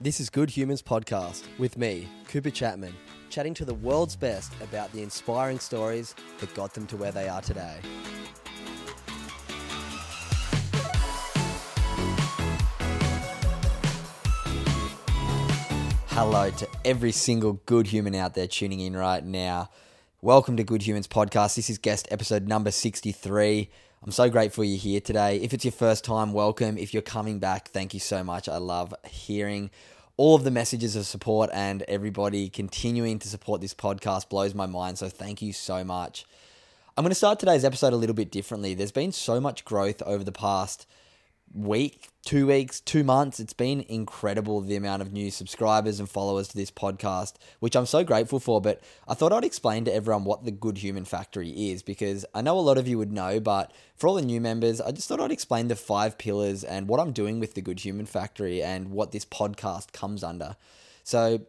This is Good Humans Podcast with me, Cooper Chapman, chatting to the world's best about the inspiring stories that got them to where they are today. Hello to every single good human out there tuning in right now. Welcome to Good Humans Podcast. This is guest episode number 63. I'm so grateful you're here today. If it's your first time, welcome. If you're coming back, thank you so much. I love hearing all of the messages of support and everybody continuing to support this podcast blows my mind. So thank you so much. I'm going to start today's episode a little bit differently. There's been so much growth over the past week, two weeks, two months. It's been incredible the amount of new subscribers and followers to this podcast, which I'm so grateful for. But I thought I'd explain to everyone what the Good Human Factory is because I know a lot of you would know, but for all the new members, I just thought I'd explain the five pillars and what I'm doing with the Good Human Factory and what this podcast comes under. So,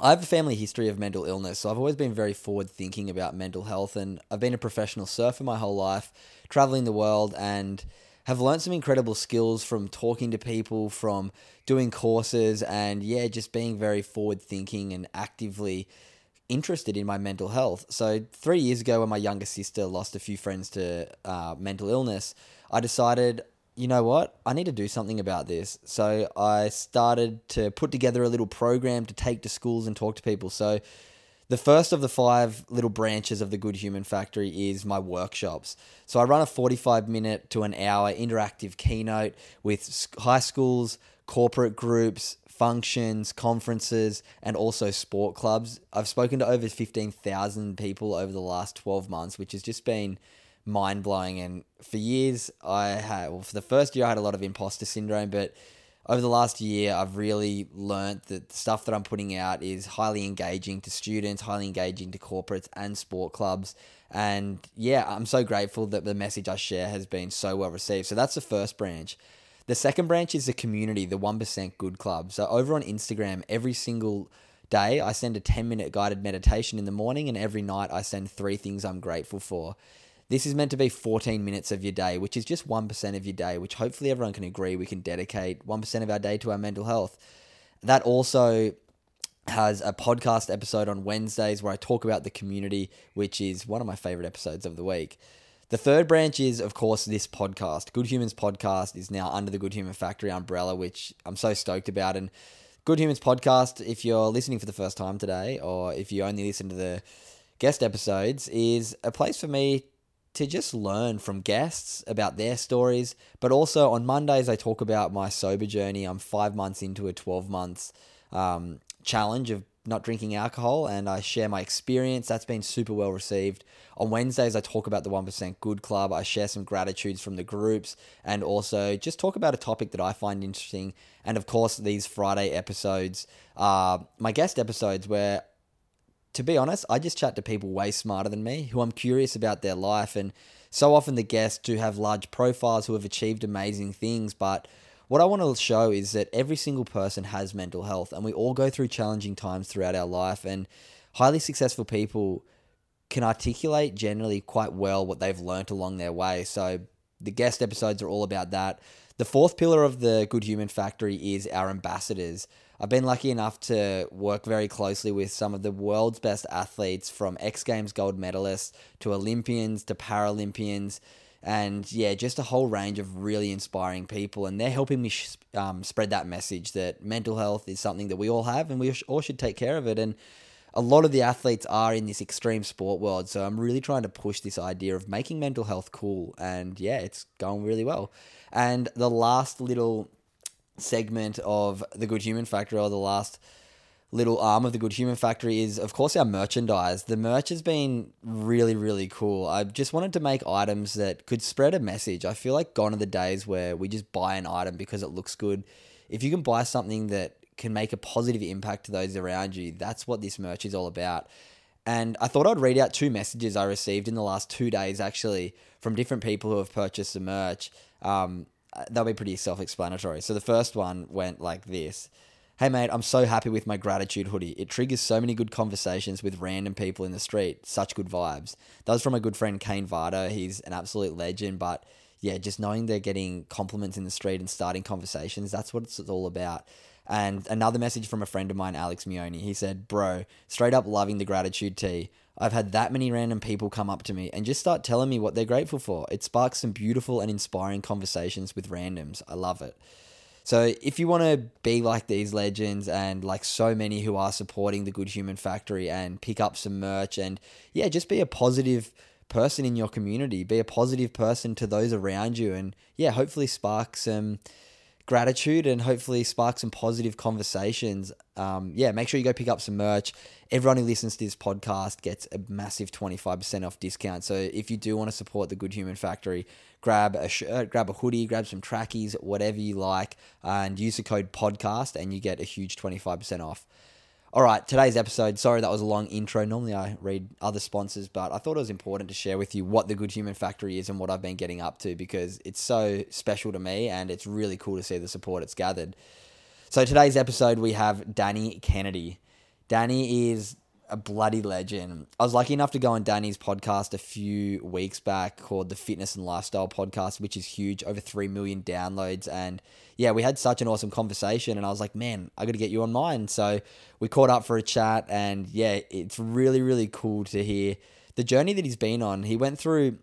I have a family history of mental illness, so I've always been very forward thinking about mental health, and I've been a professional surfer my whole life, traveling the world, and have learned some incredible skills from talking to people, from doing courses, and yeah, just being very forward thinking and actively interested in my mental health. So, three years ago, when my younger sister lost a few friends to uh, mental illness, I decided, you know what, I need to do something about this. So, I started to put together a little program to take to schools and talk to people. So, the first of the five little branches of the Good Human Factory is my workshops. So I run a 45 minute to an hour interactive keynote with high schools, corporate groups, functions, conferences, and also sport clubs. I've spoken to over 15,000 people over the last 12 months, which has just been mind blowing. And for years, I had, well, for the first year, I had a lot of imposter syndrome, but over the last year, I've really learnt that the stuff that I'm putting out is highly engaging to students, highly engaging to corporates and sport clubs. And yeah, I'm so grateful that the message I share has been so well received. So that's the first branch. The second branch is the community, the 1% Good Club. So over on Instagram, every single day, I send a 10 minute guided meditation in the morning, and every night, I send three things I'm grateful for. This is meant to be 14 minutes of your day, which is just 1% of your day, which hopefully everyone can agree we can dedicate 1% of our day to our mental health. That also has a podcast episode on Wednesdays where I talk about the community, which is one of my favorite episodes of the week. The third branch is, of course, this podcast. Good Humans Podcast is now under the Good Human Factory umbrella, which I'm so stoked about. And Good Humans Podcast, if you're listening for the first time today, or if you only listen to the guest episodes, is a place for me to just learn from guests about their stories. But also on Mondays, I talk about my sober journey. I'm five months into a 12 months um, challenge of not drinking alcohol, and I share my experience. That's been super well received. On Wednesdays, I talk about the 1% Good Club. I share some gratitudes from the groups and also just talk about a topic that I find interesting. And of course, these Friday episodes are my guest episodes where to be honest, I just chat to people way smarter than me who I'm curious about their life. And so often the guests do have large profiles who have achieved amazing things. But what I want to show is that every single person has mental health and we all go through challenging times throughout our life. And highly successful people can articulate generally quite well what they've learnt along their way. So the guest episodes are all about that. The fourth pillar of the Good Human Factory is our ambassadors. I've been lucky enough to work very closely with some of the world's best athletes from X Games gold medalists to Olympians to Paralympians. And yeah, just a whole range of really inspiring people. And they're helping me sh- um, spread that message that mental health is something that we all have and we all should take care of it. And a lot of the athletes are in this extreme sport world. So I'm really trying to push this idea of making mental health cool. And yeah, it's going really well. And the last little segment of the Good Human Factory or the last little arm of the Good Human Factory is, of course, our merchandise. The merch has been really, really cool. I just wanted to make items that could spread a message. I feel like gone are the days where we just buy an item because it looks good. If you can buy something that can make a positive impact to those around you, that's what this merch is all about. And I thought I'd read out two messages I received in the last two days, actually, from different people who have purchased the merch. Um, Uh, they'll be pretty self explanatory. So the first one went like this Hey mate, I'm so happy with my gratitude hoodie. It triggers so many good conversations with random people in the street. Such good vibes. That was from a good friend, Kane Varda. He's an absolute legend, but yeah, just knowing they're getting compliments in the street and starting conversations, that's what it's all about. And another message from a friend of mine, Alex Mioni. He said, Bro, straight up loving the gratitude tee. I've had that many random people come up to me and just start telling me what they're grateful for. It sparks some beautiful and inspiring conversations with randoms. I love it. So if you want to be like these legends and like so many who are supporting the Good Human Factory and pick up some merch and yeah, just be a positive person in your community, be a positive person to those around you and yeah, hopefully spark some gratitude and hopefully spark some positive conversations. Um, yeah, make sure you go pick up some merch. Everyone who listens to this podcast gets a massive 25% off discount. So if you do want to support the Good Human Factory, grab a shirt, grab a hoodie, grab some trackies, whatever you like, and use the code podcast and you get a huge 25% off. All right, today's episode. Sorry that was a long intro. Normally I read other sponsors, but I thought it was important to share with you what the Good Human Factory is and what I've been getting up to because it's so special to me and it's really cool to see the support it's gathered. So today's episode we have Danny Kennedy. Danny is a bloody legend. I was lucky enough to go on Danny's podcast a few weeks back called the Fitness and Lifestyle Podcast, which is huge, over 3 million downloads. And yeah, we had such an awesome conversation. And I was like, man, I got to get you on mine. So we caught up for a chat. And yeah, it's really, really cool to hear the journey that he's been on. He went through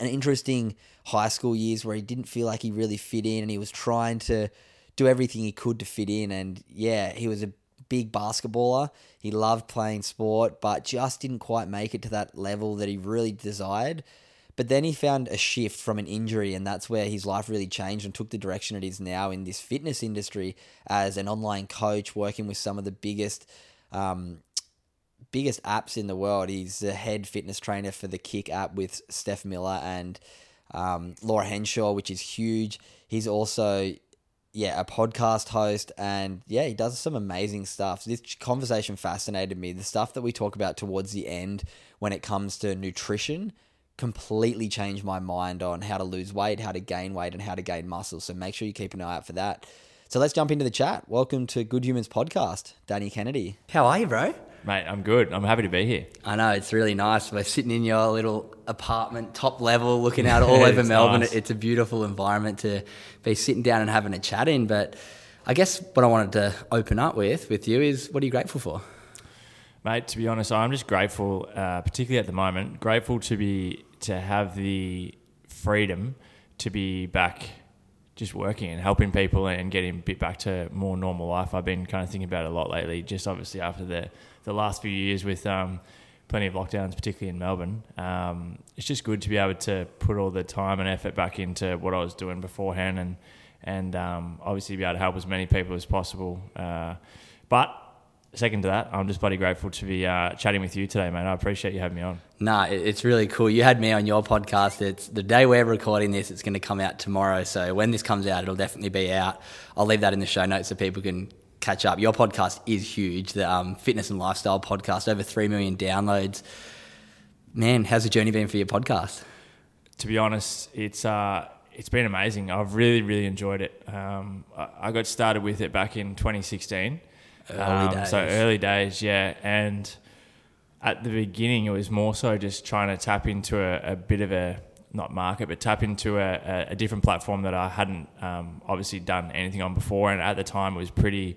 an interesting high school years where he didn't feel like he really fit in and he was trying to do everything he could to fit in. And yeah, he was a big basketballer. He loved playing sport, but just didn't quite make it to that level that he really desired. But then he found a shift from an injury, and that's where his life really changed and took the direction it is now in this fitness industry as an online coach, working with some of the biggest, um, biggest apps in the world. He's the head fitness trainer for the KIC app with Steph Miller and um, Laura Henshaw, which is huge. He's also yeah, a podcast host, and yeah, he does some amazing stuff. This conversation fascinated me. The stuff that we talk about towards the end when it comes to nutrition completely changed my mind on how to lose weight, how to gain weight, and how to gain muscle. So make sure you keep an eye out for that. So let's jump into the chat. Welcome to Good Humans Podcast, Danny Kennedy. How are you, bro? Mate, I'm good. I'm happy to be here. I know it's really nice. We're sitting in your little apartment, top level, looking out all over Melbourne. Nice. It's a beautiful environment to be sitting down and having a chat in. But I guess what I wanted to open up with with you is what are you grateful for? Mate, to be honest, I'm just grateful, uh, particularly at the moment, grateful to be to have the freedom to be back just working and helping people and getting a bit back to more normal life. I've been kind of thinking about it a lot lately, just obviously after the the last few years with um, plenty of lockdowns, particularly in Melbourne. Um, it's just good to be able to put all the time and effort back into what I was doing beforehand, and and um, obviously be able to help as many people as possible. Uh, but second to that, I'm just bloody grateful to be uh, chatting with you today, mate. I appreciate you having me on. Nah, it's really cool. You had me on your podcast. It's the day we're recording this. It's going to come out tomorrow. So when this comes out, it'll definitely be out. I'll leave that in the show notes so people can catch up. Your podcast is huge. The um, fitness and lifestyle podcast, over three million downloads. Man, how's the journey been for your podcast? To be honest, it's uh, it's been amazing. I've really, really enjoyed it. Um, I got started with it back in 2016. Early um, days. So early days, yeah. And at the beginning, it was more so just trying to tap into a, a bit of a not market, but tap into a, a different platform that I hadn't um, obviously done anything on before. And at the time, it was pretty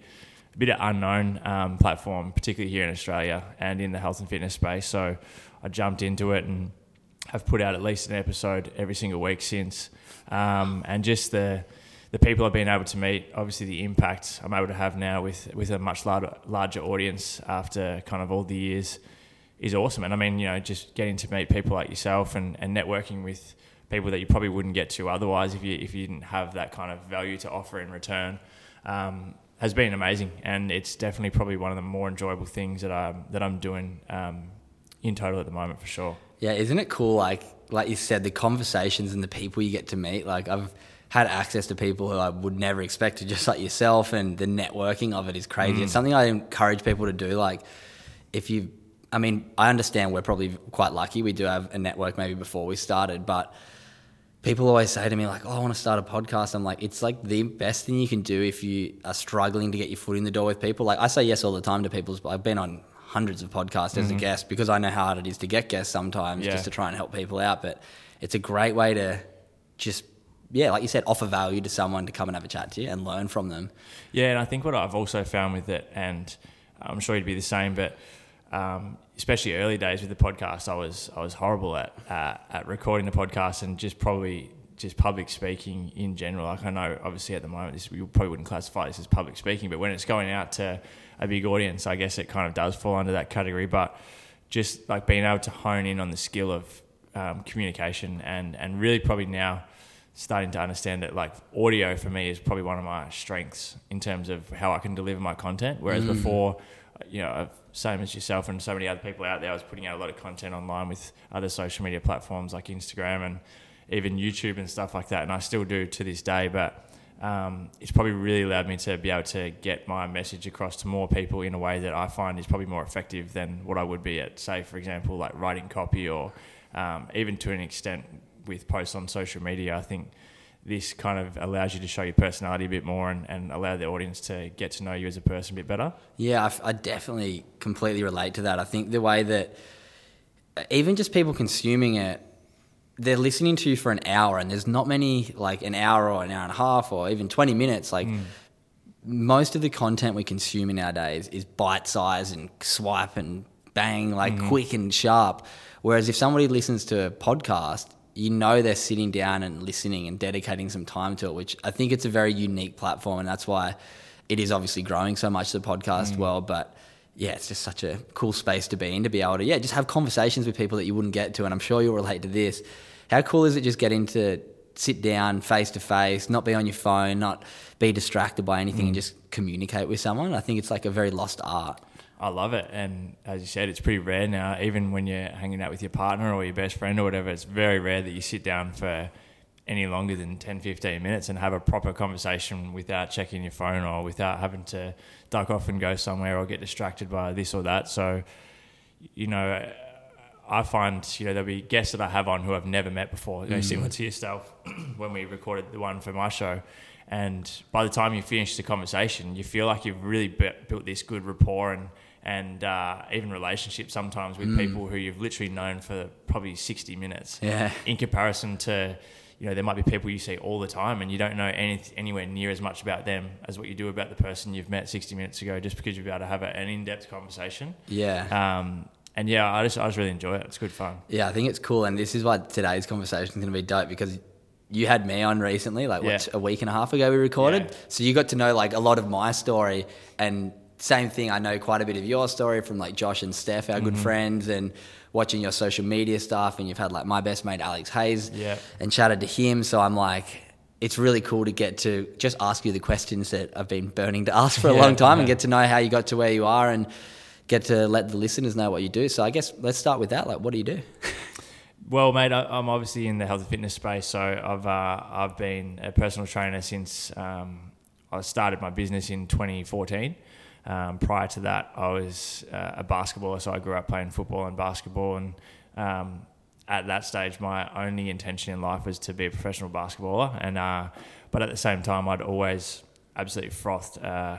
a bit of unknown um, platform, particularly here in Australia and in the health and fitness space. So I jumped into it and have put out at least an episode every single week since. Um, and just the the people I've been able to meet, obviously the impact I'm able to have now with with a much larger larger audience after kind of all the years is awesome. And I mean, you know, just getting to meet people like yourself and, and networking with people that you probably wouldn't get to otherwise if you if you didn't have that kind of value to offer in return. Um, has been amazing, and it's definitely probably one of the more enjoyable things that I'm that I'm doing um, in total at the moment for sure. Yeah, isn't it cool? Like like you said, the conversations and the people you get to meet. Like I've had access to people who I would never expect to, just like yourself, and the networking of it is crazy. It's something I encourage people to do. Like if you, I mean, I understand we're probably quite lucky. We do have a network maybe before we started, but people always say to me like, "Oh, I want to start a podcast." I'm like, it's like the best thing you can do if you are struggling to get your foot in the door with people. Like I say yes all the time to people. I've been on hundreds of podcasts as a mm-hmm. guest because I know how hard it is to get guests sometimes Yeah. just to try and help people out. But it's a great way to just yeah, like you said, offer value to someone to come and have a chat to you and learn from them. Yeah, and I think what I've also found with it, and I'm sure you'd be the same, but um, especially early days with the podcast, I was I was horrible at uh, at recording the podcast and just probably just public speaking in general. Like I know, obviously at the moment, this you probably wouldn't classify this as public speaking, but when it's going out to a big audience, I guess it kind of does fall under that category. But just like being able to hone in on the skill of um, communication and and really probably now starting to understand that like audio for me is probably one of my strengths in terms of how I can deliver my content. Whereas before, you know, I've- same as yourself and so many other people out there, I was putting out a lot of content online with other social media platforms like Instagram and even YouTube and stuff like that. And I still do to this day, but um, it's probably really allowed me to be able to get my message across to more people in a way that I find is probably more effective than what I would be at, say, for example, like writing copy or um, even to an extent with posts on social media. I think this kind of allows you to show your personality a bit more and, and allow the audience to get to know you as a person a bit better. Yeah, I definitely completely relate to that. I think the way that uh, even just people consuming it, they're listening to you for an hour, and there's not many like an hour or an hour and a half or even 20 minutes. Like hmm. most of the content we consume in our days is bite size and swipe and bang, like hmm. quick and sharp. Whereas if somebody listens to a podcast, you know they're sitting down and listening and dedicating some time to it, which I think it's a very unique platform, and that's why it is obviously growing so much the podcast mm. world. But yeah, it's just such a cool space to be in to be able to yeah just have conversations with people that you wouldn't get to, and I'm sure you'll relate to this. How cool is it just getting to sit down face to face, not be on your phone, not be distracted by anything, and mm. just communicate with someone? I think it's like a very lost art. I love it. And as you said, it's pretty rare now. Even when you're hanging out with your partner or your best friend or whatever, it's very rare that you sit down for any longer than 10, 15 minutes and have a proper conversation without checking your phone or without having to duck off and go somewhere or get distracted by this or that. So, you know, I find, you know, there'll be guests that I have on who I've never met before, you know, similar to yourself when we recorded the one for my show. And by the time you finish the conversation, you feel like you've really built this good rapport and, and uh, even relationships sometimes with people who you've literally known for probably 60 minutes. Yeah. In comparison to, you know, there might be people you see all the time and you don't know any, anywhere near as much about them as what you do about the person you've met 60 minutes ago just because you've been able to have an in-depth conversation. Yeah. Um, and yeah, I just, I just really enjoy it. It's good fun. Yeah, I think it's cool, and this is why today's conversation is going to be dope because you had me on recently, like what, a week and a half ago we recorded. Yeah. So you got to know like a lot of my story, and same thing. I know quite a bit of your story from like Josh and Steph, our good Mm-hmm. friends, and watching your social media stuff. And you've had like my best mate Alex Hayes, Yeah. and chatted to him. So I'm like. It's really cool to get to just ask you the questions that I've been burning to ask for a Yeah, long time and get to know how you got to where you are and get to let the listeners know what you do. So I guess let's start with that. Like, what do you do? Well, mate, I, I'm obviously in the health and fitness space, so I've uh, I've been a personal trainer since um, I started my business in 2014. Um, prior to that, I was uh, a basketballer, so I grew up playing football and basketball, and um, at that stage, my only intention in life was to be a professional basketballer. And uh, but at the same time, I'd always absolutely frothed uh,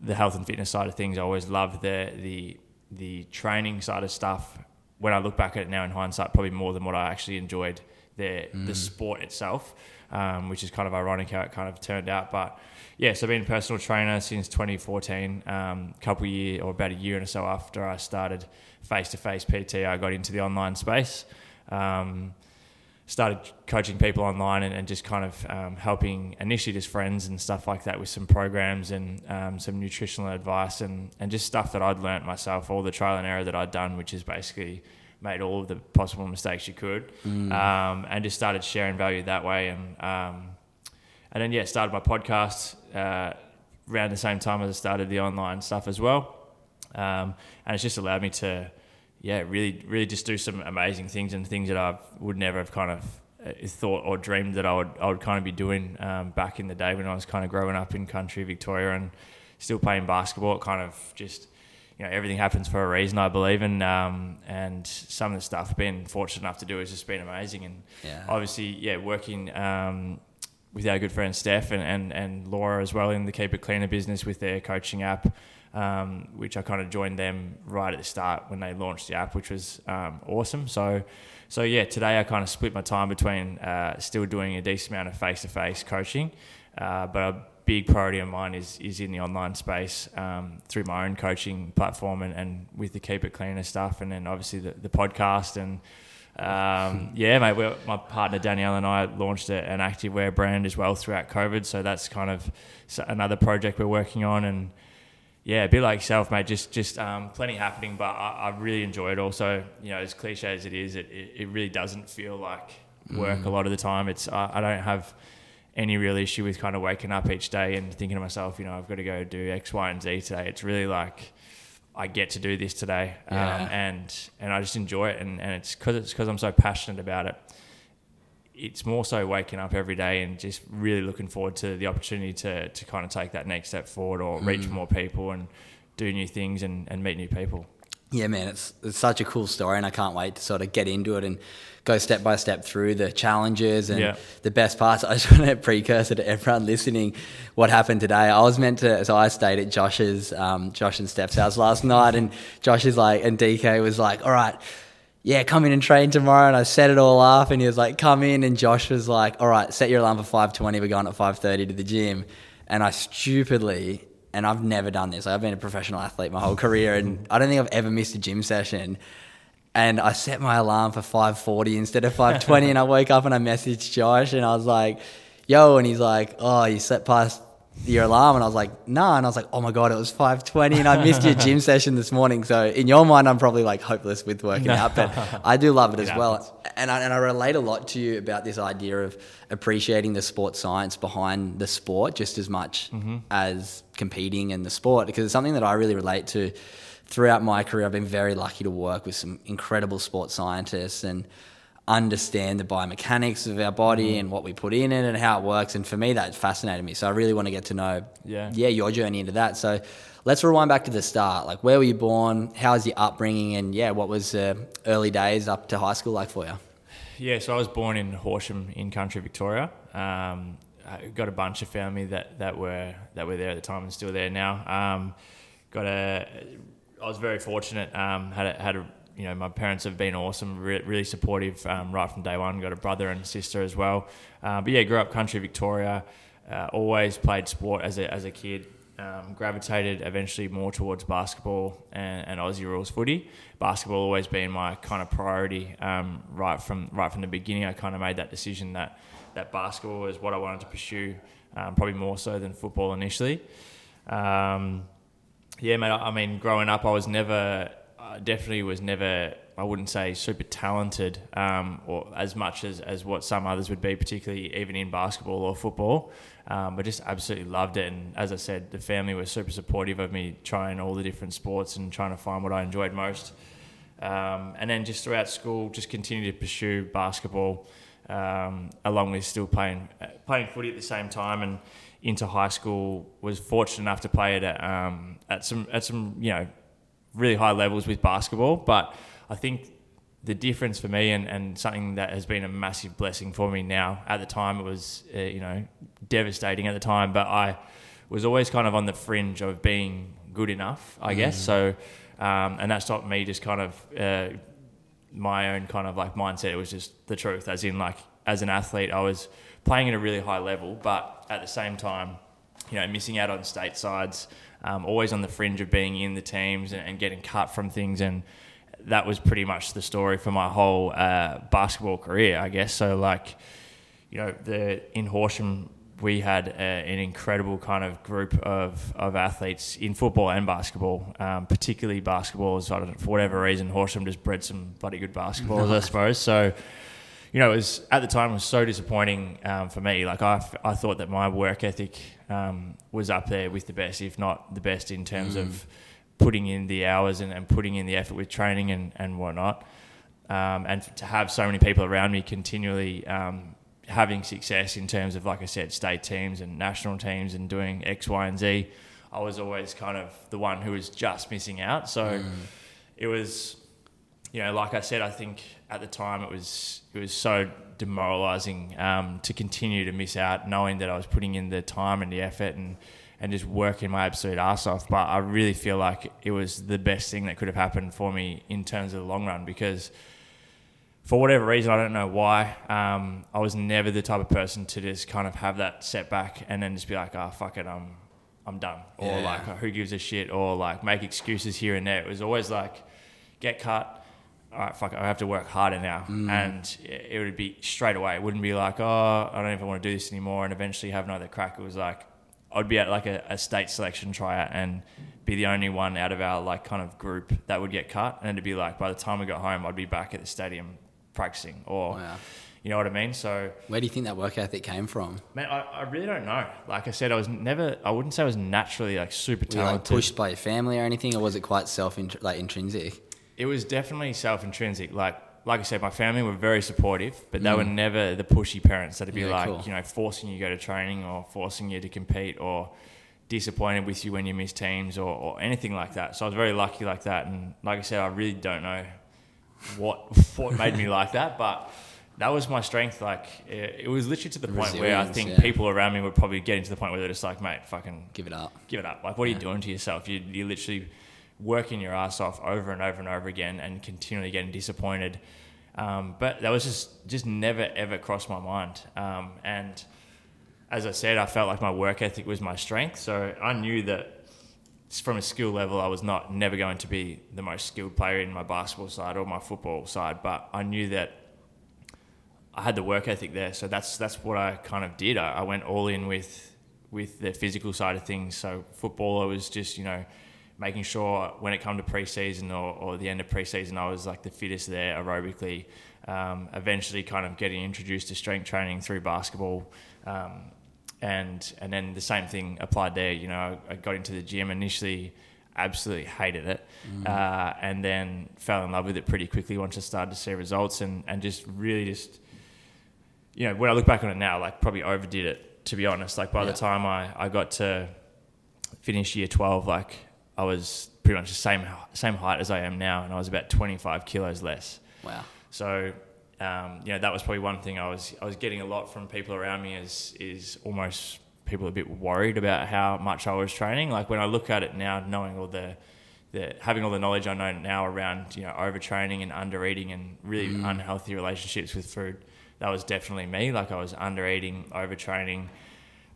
the health and fitness side of things. I always loved the the the training side of stuff. When I look back at it now in hindsight, probably more than what I actually enjoyed the the sport itself, um, which is kind of ironic how it kind of turned out. But yeah, so I've been a personal trainer since 2014. Um, a couple year or about a year and so after I started face to face PT, I got into the online space. Um, started coaching people online and, and just kind of um, helping initially just friends and stuff like that with some programs and um, some nutritional advice and, and just stuff that I'd learnt myself, all the trial and error that I'd done, which is basically made all of the possible mistakes you could, um, and just started sharing value that way. And um, and then yeah, started my podcast. Uh, around the same time as I started the online stuff as well. Um, and it's just allowed me to, yeah, really, really just do some amazing things and things that I would never have kind of uh, thought or dreamed that I would I would kind of be doing um, back in the day when I was kind of growing up in country Victoria and still playing basketball. It kind of just you know everything happens for a reason, I believe, and um, and some of the stuff I've been fortunate enough to do has just been amazing. And Yeah. obviously, yeah, working um, with our good friend Steph and, and, and Laura as well in the Keep It Cleaner business with their coaching app, um, which I kind of joined them right at the start when they launched the app, which was um, awesome. So, so yeah, today I kind of split my time between uh, still doing a decent amount of face to face coaching, uh, but a big priority of mine is is in the online space um, through my own coaching platform and, and with the Keep It Cleaner stuff, and then obviously the, the podcast and. Um, yeah, mate. We're, my partner Danielle and I launched a, an activewear brand as well throughout COVID, so that's kind of another project we're working on. And yeah, a bit like yourself, mate. Just just um, plenty happening, but I, I really enjoy it. Also, you know, as cliche as it is, it, it, it really doesn't feel like work a lot of the time. It's I, I don't have any real issue with kind of waking up each day and thinking to myself, you know, I've got to go do X, Y, and Z today. It's really like I get to do this today, Yeah. um, and and I just enjoy it, and, and it's because it's because I'm so passionate about it. It's more so waking up every day and just really looking forward to the opportunity to to kind of take that next step forward or reach more people and do new things and, and meet new people. Yeah, man, it's, it's such a cool story, and I can't wait to sort of get into it and go step by step through the challenges and Yeah. the best parts. I just want to precursor to everyone listening what happened today. I was meant to, so I stayed at Josh's, um, Josh and Steph's house last night, and Josh is like, and DK was like, all right. Yeah, come in and train tomorrow, and I set it all up, and he was like, "Come in," and Josh was like, "All right, set your alarm for five twenty. We're going at five thirty to the gym," and I stupidly and I've never done this. I've been a professional athlete my whole career, and mm-hmm. I don't think I've ever missed a gym session. And I set my alarm for 5:40 instead of 5:20, and I woke up and I messaged Josh, and I was like, "Yo," and he's like, "Oh, you slept past your alarm," and I was like, "Nah," and I was like, "Oh my god, it was 5:20, and I missed your gym session this morning." So in your mind, I'm probably like hopeless with working out, but I do love it as well and I, and I relate a lot to you about this idea of appreciating the sports science behind the sport just as much mm-hmm. as competing in the sport because it's something that I really relate to throughout my career. I've been very lucky to work with some incredible sports scientists and understand the biomechanics of our body and what we put in it and how it works. And for me, that fascinated me. So I really want to get to know, Yeah. yeah, your journey into that. So let's rewind back to the start. Like, where were you born? How was your upbringing? And yeah, what was uh, early days up to high school like for you? Yeah, so I was born in Horsham in country Victoria. Um, I got a bunch of family that, that were that were there at the time and still there now. Um, got a, I was very fortunate. Um, had a, had a, you know, my parents have been awesome, re- really supportive um, right from day one. Got a brother and sister as well. Uh, but yeah, grew up country Victoria. Uh, always played sport as a as a kid. Um, gravitated eventually more towards basketball and, and Aussie rules footy. Basketball always been my kind of priority um, right from right from the beginning. I kind of made that decision that that basketball was what I wanted to pursue, um, probably more so than football initially. Um, yeah, mate. I I mean, growing up, I was never, I definitely was never. I wouldn't say super talented, um, or as much as, as what some others would be, particularly even in basketball or football. Um, but just absolutely loved it, and as I said, the family was super supportive of me trying all the different sports and trying to find what I enjoyed most. Um, and then just throughout school, just continued to pursue basketball, um, along with still playing uh, playing footy at the same time. And into high school, was fortunate enough to play it at, um, at some at some you know really high levels with basketball. But I think the difference for me and, and something that has been a massive blessing for me now. At the time, it was uh, you know devastating at the time, but I was always kind of on the fringe of being good enough, I guess. So, um, and that stopped me just kind of uh, my own kind of like mindset. It was just the truth, as in like as an athlete, I was playing at a really high level, but at the same time, you know, missing out on state sides, um, always on the fringe of being in the teams and, and getting cut from things and that was pretty much the story for my whole uh, basketball career, I guess. So, like, you know, the in Horsham, we had a, an incredible kind of group of, of athletes in football and basketball, um, particularly don't for whatever reason, Horsham just bred some bloody good basketballers, I suppose. So, you know, it was at the time was so disappointing um, for me. Like I, f- I thought that my work ethic um, was up there with the best, if not the best, in terms of putting in the hours and, and putting in the effort with training and and whatnot. Um, and to have so many people around me continually um, having success in terms of, like I said, state teams and national teams and doing X, Y, and Z, I was always kind of the one who was just missing out. So it was, you know, like I said, I think at the time it was it was so demoralising um, to continue to miss out, knowing that I was putting in the time and the effort and and just working my absolute ass off. But I really feel like it was the best thing that could have happened for me in terms of the long run because for whatever reason, I don't know why, um, I was never the type of person to just kind of have that setback and then just be like, oh, fuck it, I'm, I'm done. Or Yeah. like, who gives a shit? Or like make excuses here and there. It was always like, get cut. All right, fuck it, I have to work harder now. Mm. And it would be straight away. It wouldn't be like, oh, I don't even want to do this anymore and eventually have another crack. It was like, I'd be at like a, a state selection tryout and be the only one out of our like kind of group that would get cut. And it'd be like, by the time we got home, I'd be back at the stadium practicing or, Wow. you know what I mean? So, Where do you think that work ethic came from? man, I, I really don't know. Like I said, I was never, I wouldn't say I was naturally like super Were you like talented. pushed by your family or anything, or was it quite self like intrinsic? It was definitely self intrinsic. Like like I said, my family were very supportive, but they were never the pushy parents that'd be Mm. Yeah, like, cool. you know, forcing you to go to training or forcing you to compete or disappointed with you when you miss teams or, or anything like that. So I was very lucky like that. And like I said, I really don't know what what made me like that, but that was my strength. Like it, it was literally to the point where I think yeah. people around me were probably getting to the point where they're just like, mate, fucking Give it up. give it up. Like, what are you doing to yourself? You, you're literally working your ass off over and over and over again and continually getting disappointed. Um, but that was just, just never, ever crossed my mind. Um, and as I said, I felt like my work ethic was my strength. So I knew that from a skill level, I was not never going to be the most skilled player in my basketball side or my football side. But I knew that I had the work ethic there, so that's that's what I kind of did. I, I went all in with with the physical side of things. So football, I was just you know making sure when it come to preseason or, or the end of preseason, I was like the fittest there aerobically. Um, eventually, kind of getting introduced to strength training through basketball. Um, and and then the same thing applied there. You know, I, I got into the gym initially, absolutely hated it, uh, and then fell in love with it pretty quickly once I started to see results, and and just really just, you know, when I look back on it now, like probably overdid it to be honest. Like by Yeah. the time I I got to finish year twelve, like I was pretty much the same same height as I am now, and I was about twenty five kilos less. Wow. So, um, you know, that was probably one thing I was I was getting a lot from people around me is is almost people a bit worried about how much I was training. Like when I look at it now, knowing all the the having all the knowledge I know now around you know overtraining and under eating and really unhealthy relationships with food, that was definitely me. Like I was under eating, overtraining,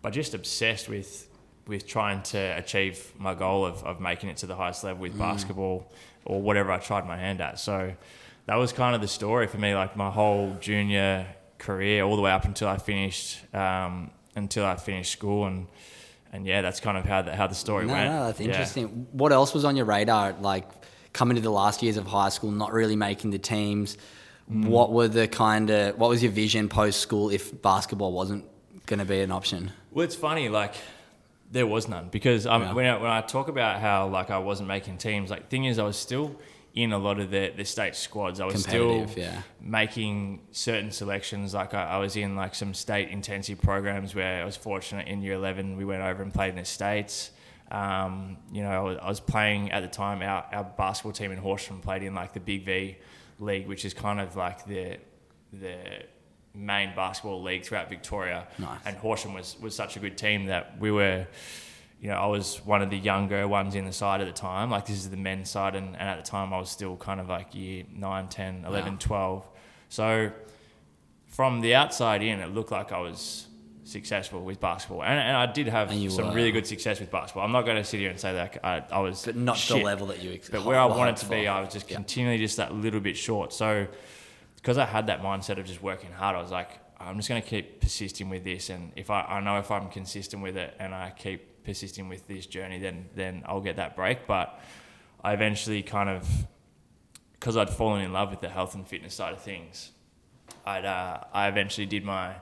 but just obsessed with with trying to achieve my goal of, of making it to the highest level with basketball or whatever I tried my hand at. So that was kind of the story for me, like my whole junior career, all the way up until I finished um, until I finished school, and and yeah, that's kind of how the, how the story No, went. no, that's Yeah. interesting. What else was on your radar? Like coming to the last years of high school, not really making the teams. Mm. What were the kind of what was your vision post school if basketball wasn't going to be an option? Well, it's funny, like there was none because um, Yeah. when I, when I talk about how like I wasn't making teams, like thing is I was still in a lot of the the state squads. I was still yeah. making certain selections. Like I, I was in like some state intensive programs where I was fortunate in year eleven we went over and played in the states. Um, you know, I was, I was playing at the time. Our, our basketball team in Horsham played in like the Big V league, which is kind of like the the main basketball league throughout Victoria. Nice. And Horsham was, was such a good team that we were, you know, I was one of the younger ones in the side at the time. Like this is the men's side, and, and at the time I was still kind of like year 9, 10, 11, Wow. 12. So from the outside in, it looked like I was successful with basketball. And, and I did have some were. really good success with basketball. I'm not going to sit here and say that I, I was. But not shit. the level that you ex- But where I wanted to be. I was just Yeah. continually just that little bit short. So because I had that mindset of just working hard, I was like, I'm just going to keep persisting with this. And if I, I know if I'm consistent with it and I keep persisting with this journey, then then I'll get that break. But I eventually kind of, because I'd fallen in love with the health and fitness side of things, I'd, uh, I eventually did my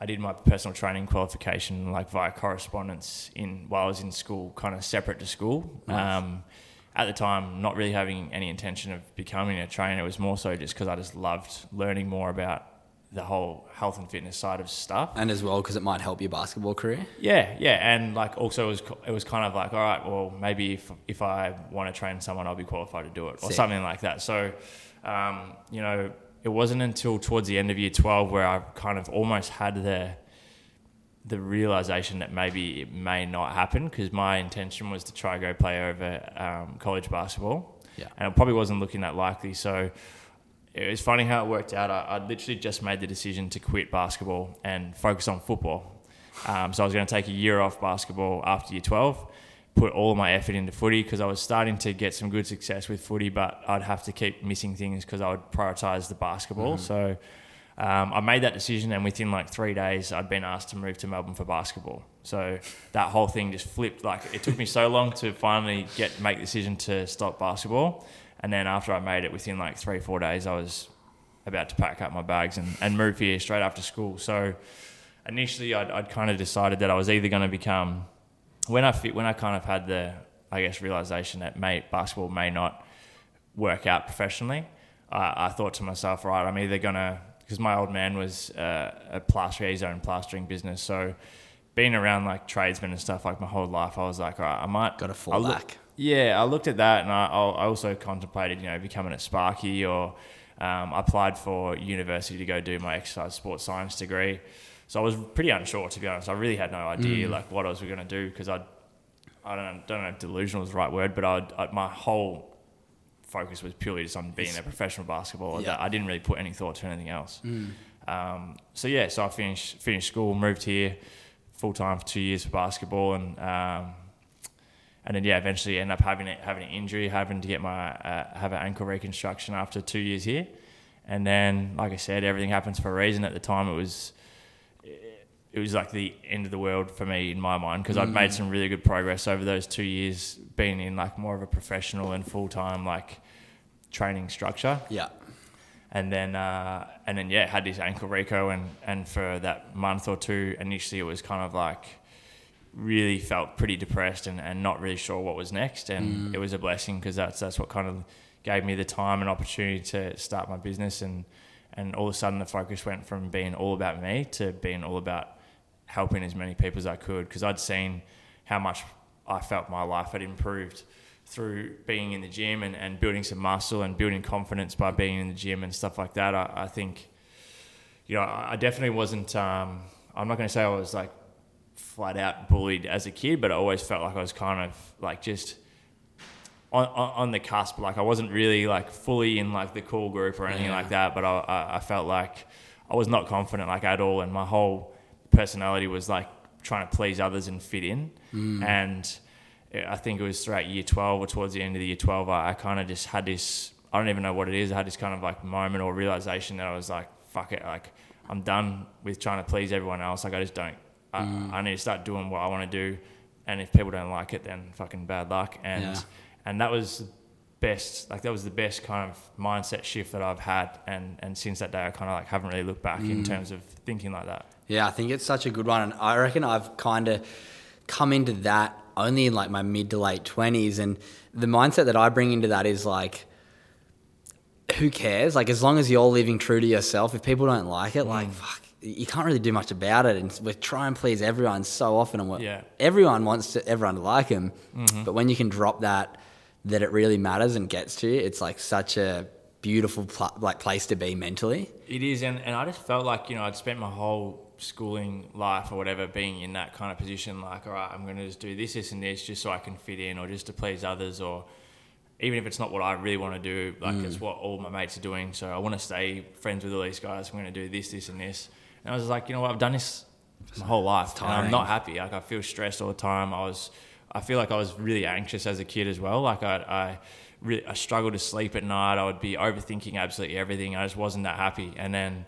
I did my personal training qualification like via correspondence in while I was in school, kind of separate to school. Nice. Um, at the time, not really having any intention of becoming a trainer. It was more so just because I just loved learning more about the whole health and fitness side of stuff. And as well, because it might help your basketball career. Yeah, yeah, and like also it was it was kind of like all right, well maybe if if I want to train someone, I'll be qualified to do it or Sick. something like that. So, um, you know, it wasn't until towards the end of year twelve where I kind of almost had the the realization that maybe it may not happen because my intention was to try go play over um, college basketball, Yeah. and it probably wasn't looking that likely. So it was funny how it worked out. I, I literally just made the decision to quit basketball and focus on football. Um, so I was going to take a year off basketball after year 12, put all of my effort into footy because I was starting to get some good success with footy, but I'd have to keep missing things because I would prioritize the basketball. So um, I made that decision, and within like three days, I'd been asked to move to Melbourne for basketball. So that whole thing just flipped. Like it took me so long to finally get make the decision to stop basketball, and then after I made it, within like three four days, I was about to pack up my bags and, and move here straight after school. So initially, I'd, I'd kind of decided that I was either going to become when I fit, when I kind of had the I guess realization that may basketball may not work out professionally. I I thought to myself, right, I'm either gonna because my old man was uh, a plasterer, his own plastering business, so being around like tradesmen and stuff like my whole life, I was like, all right, I might Gotta fall I look- yeah, I looked at that and I, I also contemplated, you know, becoming a Sparky or um, I applied for university to go do my exercise sports science degree. So I was pretty unsure, to be honest. I really had no idea like what I was going to do because I, I don't know, don't know if delusional is the right word, but I'd, I, my whole focus was purely just on being a professional basketballer. Yeah. I didn't really put any thought to anything else. Um, so yeah, so I finished finished school, moved here full time for two years for basketball, and um, and then yeah, eventually end up having it, having an injury, having to get my uh, have an ankle reconstruction after two years here, and then like I said, everything happens for a reason. At the time, it was it was like the end of the world for me in my mind because I'd made some really good progress over those two years, being in like more of a professional and full time like training structure. Yeah. and then uh, and then yeah, had this ankle reco, and and for that month or two, initially it was kind of like really felt pretty depressed and, and not really sure what was next, and it was a blessing because that's that's what kind of gave me the time and opportunity to start my business, and and all of a sudden the focus went from being all about me to being all about helping as many people as I could because I'd seen how much I felt my life had improved through being in the gym and, and building some muscle and building confidence by being in the gym and stuff like that. I, I think, you know, I definitely wasn't, um, I'm not going to say I was like flat out bullied as a kid, but I always felt like I was kind of like just on, on, on the cusp. Like I wasn't really like fully in like the cool group or anything Yeah. like that, but I, I, I felt like I was not confident like at all. And my whole personality was like trying to please others and fit in. Mm. And I think it was throughout year 12 or towards the end of the year 12, I, I kind of just had this, I don't even know what it is. I had this kind of like moment or realization that I was like, fuck it. Like I'm done with trying to please everyone else. Like I just don't, I, mm. I need to start doing what I want to do. And if people don't like it, then fucking bad luck. And, Yeah. and that was best, like that was the best kind of mindset shift that I've had. And, and since that day, I kind of like haven't really looked back in terms of thinking like that. Yeah, I think it's such a good one. And I reckon I've kind of come into that only in like my mid to late 20s. And the mindset that I bring into that is like, who cares? Like, as long as you're living true to yourself, if people don't like it, Mm. like, fuck, you can't really do much about it. And we try and please everyone so often. And Yeah. Mm-hmm. everyone wants to, everyone to like them. But when you can drop that, that it really matters and gets to you, it's like such a beautiful pl- like place to be mentally. It is, and, and I just felt like you know I'd spent my whole schooling life or whatever being in that kind of position. Like, all right, I'm going to just do this, this, and this just so I can fit in, or just to please others, or even if it's not what I really want to do, like mm. it's what all my mates are doing. So I want to stay friends with all these guys. I'm going to do this, this, and this. And I was like, you know what, I've done this my whole life, and. I'm not happy. Like I feel stressed all the time. I was, I feel like I was really anxious as a kid as well. Like I, I, really, I struggled to sleep at night. I would be overthinking absolutely everything. I just wasn't that happy. And then,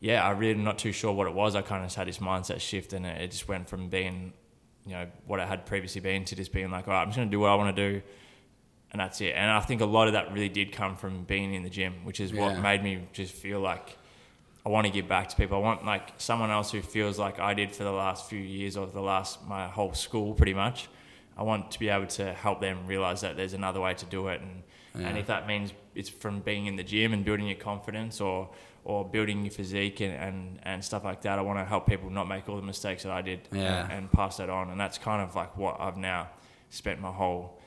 yeah, I really not too sure what it was. I kind of just had this mindset shift, and it, it just went from being, you know, what I had previously been to just being like, all right, I'm just going to do what I want to do. And that's it. And I think a lot of that really did come from being in the gym, which is Yeah. what made me just feel like I want to give back to people. I want like someone else who feels like I did for the last few years or the last my whole school pretty much. I want to be able to help them realize that there's another way to do it, and and if that means it's from being in the gym and building your confidence or or building your physique and, and, and stuff like that, I want to help people not make all the mistakes that I did Yeah. and, and pass that on. And that's kind of like what I've now spent my whole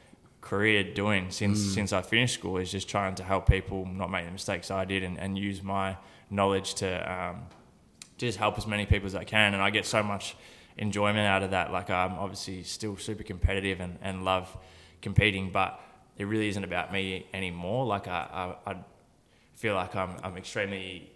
career doing since since I finished school is just trying to help people not make the mistakes I did and, and use my knowledge to um, just help as many people as I can. And I get so much enjoyment out of that. Like I'm obviously still super competitive and, and love competing, but it really isn't about me anymore. Like I, I, I feel like I'm, I'm extremely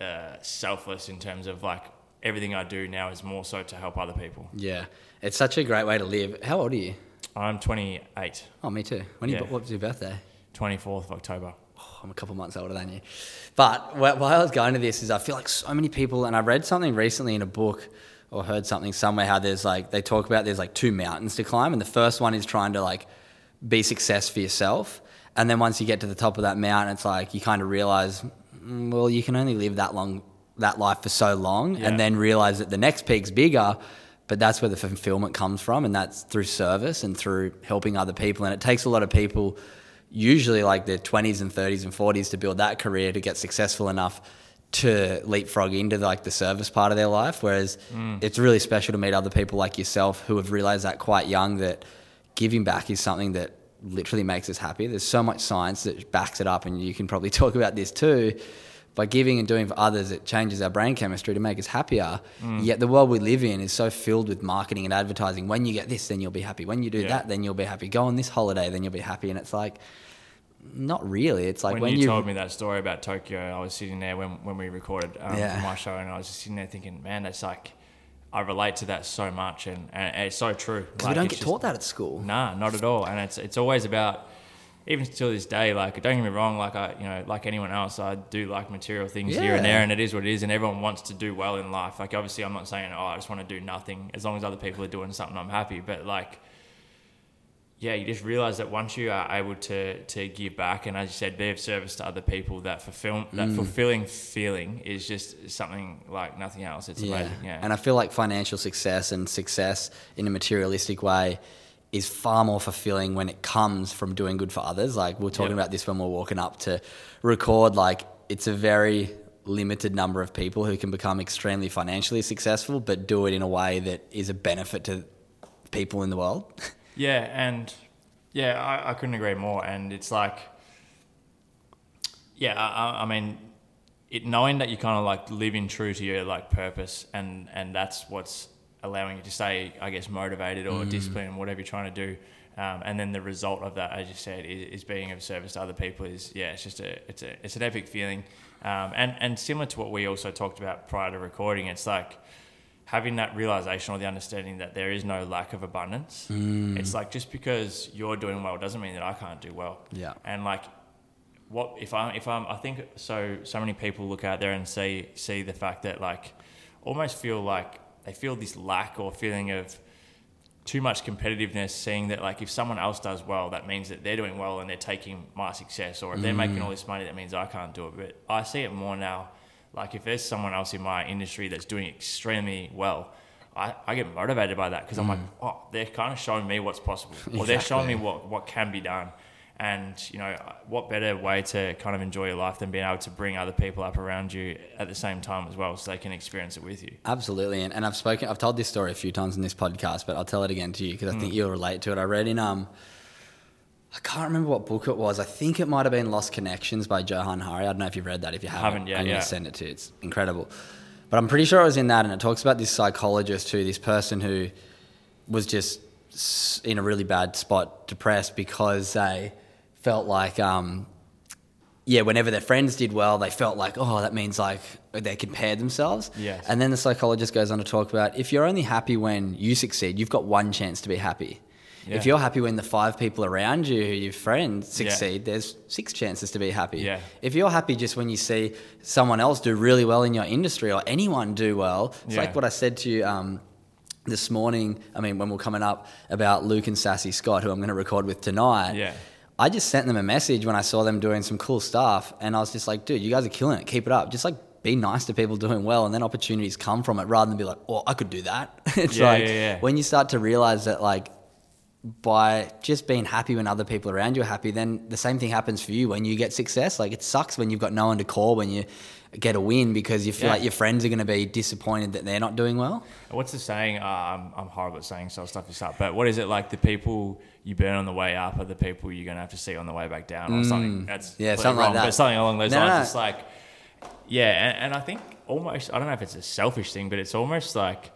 uh, selfless in terms of like everything I do now is more so to help other people. Yeah, it's such a great way to live. How old are you? I'm 28, Oh, me too. When you, Yeah. what was your birthday? 24th of October. Oh, I'm a couple months older than you. But wh- why I was going to this is I feel like so many people, and I read something recently in a book or heard something somewhere how there's like, they talk about there's like two mountains to climb. And the first one is trying to like be success for yourself. And then once you get to the top of that mountain, it's like you kind of realize, mm, well, you can only live that long, that life for so long. Yeah. And then realize that the next peak's bigger. But that's where the fulfillment comes from, and that's through service and through helping other people. And it takes a lot of people usually like their 20s and 30s and 40s to build that career to get successful enough to leapfrog into like the service part of their life whereas mm. it's really special to meet other people like yourself who have realized that quite young that giving back is something that literally makes us happy. There's so much science that backs it up and you can probably talk about this too. By giving and doing for others it changes our brain chemistry to make us happier. Mm. Yet the world we live in is so filled with marketing and advertising. When you get this then you'll be happy. When you do Yeah. that then you'll be happy. Go on this holiday then you'll be happy. And it's like not really. It's like when, when, you, you told me that story about Tokyo, I was sitting there when, when we recorded um, Yeah. my show, and I was just sitting there thinking, man, that's like, I relate to that so much, and, and it's so true. because Like, we don't get just- taught that at school. Nah, not at all. And it's it's always about even to this day. Like, don't get me wrong. Like I, you know, like anyone else, I do like material things here and there, and it is what it is. And everyone wants to do well in life. Like, obviously, I'm not saying, oh, I just want to do nothing. As long as other people are doing something, I'm happy. But like. Yeah, you just realize that once you are able to to give back, and as you said, be of service to other people, that fulfill Mm. that fulfilling feeling is just something like nothing else. It's amazing. Yeah, And I feel like financial success and success in a materialistic way is far more fulfilling when it comes from doing good for others. Like we we're talking Yep. about this when we we're walking up to record. Like it's a very limited number of people who can become extremely financially successful, but do it in a way that is a benefit to people in the world. Yeah, and yeah, I, I couldn't agree more. And it's like, yeah, I, I- mean, it knowing that you kind of like living true to your like purpose, and and that's what's allowing you to stay, I guess, motivated or disciplined, whatever you're trying to do. Um, and then the result of that, as you said, is, is being of service to other people. Is yeah, it's just a it's a it's an epic feeling. Um, and and similar to what we also talked about prior to recording, it's like having that realization or the understanding that there is no lack of abundance. Mm. It's like just because you're doing well doesn't mean that I can't do well. Yeah. And like, what if I if I'm I think so so many people look out there and see see the fact that like almost feel like they feel this lack or feeling of too much competitiveness, seeing that like if someone else does well, that means that they're doing well and they're taking my success, or if they're mm. making all this money, that means I can't do it. But I see it more now. Like if there's someone else in my industry that's doing extremely well, I, I get motivated by that because I'm like, oh, they're kind of showing me what's possible, or they're showing me what what can be done. And you know, what better way to kind of enjoy your life than being able to bring other people up around you at the same time as well, so they can experience it with you. Absolutely, and, and I've spoken, I've told this story a few times in this podcast, but I'll tell it again to you because I think you'll relate to it. I read in um, I can't remember what book it was. I think it might have been Lost Connections by Johann Hari. I don't know if you've read that. If you haven't, Haven't yet, I'm gonna send it to you. It's incredible. But I'm pretty sure it was in that, and it talks about this psychologist who, this person who was just in a really bad spot, depressed because they felt like um, yeah, whenever their friends did well, they felt like, oh, that means like they compared themselves. Yes. And then the psychologist goes on to talk about if you're only happy when you succeed, you've got one chance to be happy. If you're happy when the five people around you, your friends, Yeah. succeed, there's six chances to be happy. Yeah. If you're happy just when you see someone else do really well in your industry or anyone do well, it's Yeah. like what I said to you um, this morning. I mean, when we we're coming up about Luke and Sassy Scott, who I'm going to record with tonight. Yeah. I just sent them a message when I saw them doing some cool stuff, and I was just like, "Dude, you guys are killing it. Keep it up. Just like be nice to people doing well, and then opportunities come from it rather than be like, oh, I could do that. it's Yeah, like yeah, yeah. when you start to realize that like by just being happy when other people around you are happy, then the same thing happens for you when you get success. Like it sucks when you've got no one to call when you get a win because you feel Yeah. like your friends are going to be disappointed that they're not doing well. What's the saying? Uh, I'm, I'm horrible at saying, so I'll stuff this up. But what is it like? The people you burn on the way up are the people you're gonna have to see on the way back down, or something. That's Mm. Yeah, something like that. But something along those No, lines. no. It's like, yeah, and, and I think almost I don't know if it's a selfish thing, but it's almost like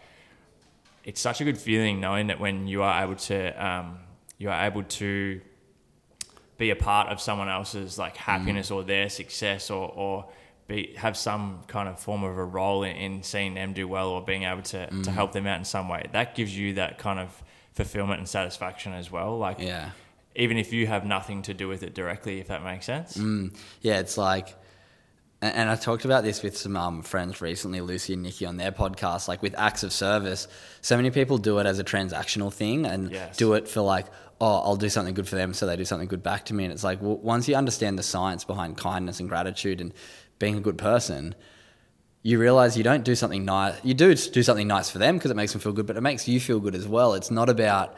it's such a good feeling knowing that when you are able to um, you are able to be a part of someone else's like mm. happiness or their success or, or be have some kind of form of a role in, in seeing them do well or being able to, to mm. help them out in some way that gives you that kind of fulfillment and satisfaction as well like Yeah. even if you have nothing to do with it directly if that makes sense. Mm. Yeah, it's like, and, I talked about this with some um, friends recently, Lucy and Nikki, on their podcast. Like with acts of service, so many people do it as a transactional thing and Yes. do it for like, oh, I'll do something good for them, so they do something good back to me. And it's like, well, once you understand the science behind kindness and gratitude and being a good person, you realize you don't do something nice. You do do something nice for them because it makes them feel good, but it makes you feel good as well. It's not about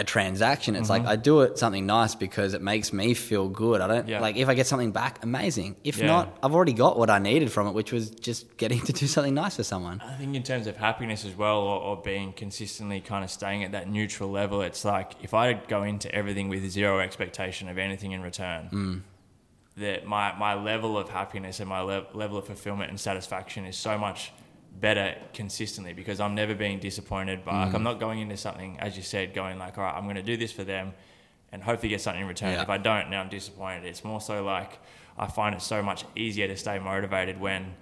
a transaction. It's Mm-hmm. like I do it something nice because it makes me feel good. I don't Yeah. like if I get something back, amazing. If Yeah. not, I've already got what I needed from it, which was just getting to do something nice for someone. I think in terms of happiness as well, or, or being consistently kind of staying at that neutral level, it's like if I go into everything with zero expectation of anything in return, that my, my level of happiness and my le- level of fulfillment and satisfaction is so much better consistently because I'm never being disappointed by like I'm not going into something as you said going like all right I'm going to do this for them and hopefully get something in return Yeah. if I don't now I'm disappointed it's more so like I find it so much easier to stay motivated when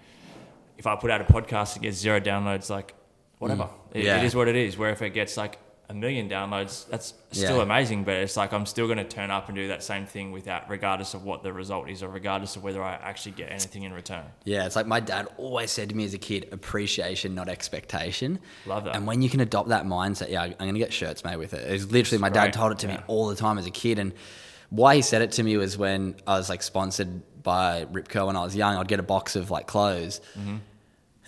if I put out a podcast and gets zero downloads, like whatever, It- Mm. Yeah. it is what it is. Where if it gets like a million downloads, that's still Yeah. amazing. But it's like I'm still going to turn up and do that same thing without, regardless of what the result is, or regardless of whether I actually get anything in return. Yeah, it's like my dad always said to me as a kid, appreciation, not expectation. Love that. And when you can adopt that mindset, yeah, I'm going to get shirts made with it. It's literally, my dad told it to me all the time as a kid. And why he said it to me was when I was like sponsored by Rip Curl when I was young, I'd get a box of like clothes. Mm-hmm.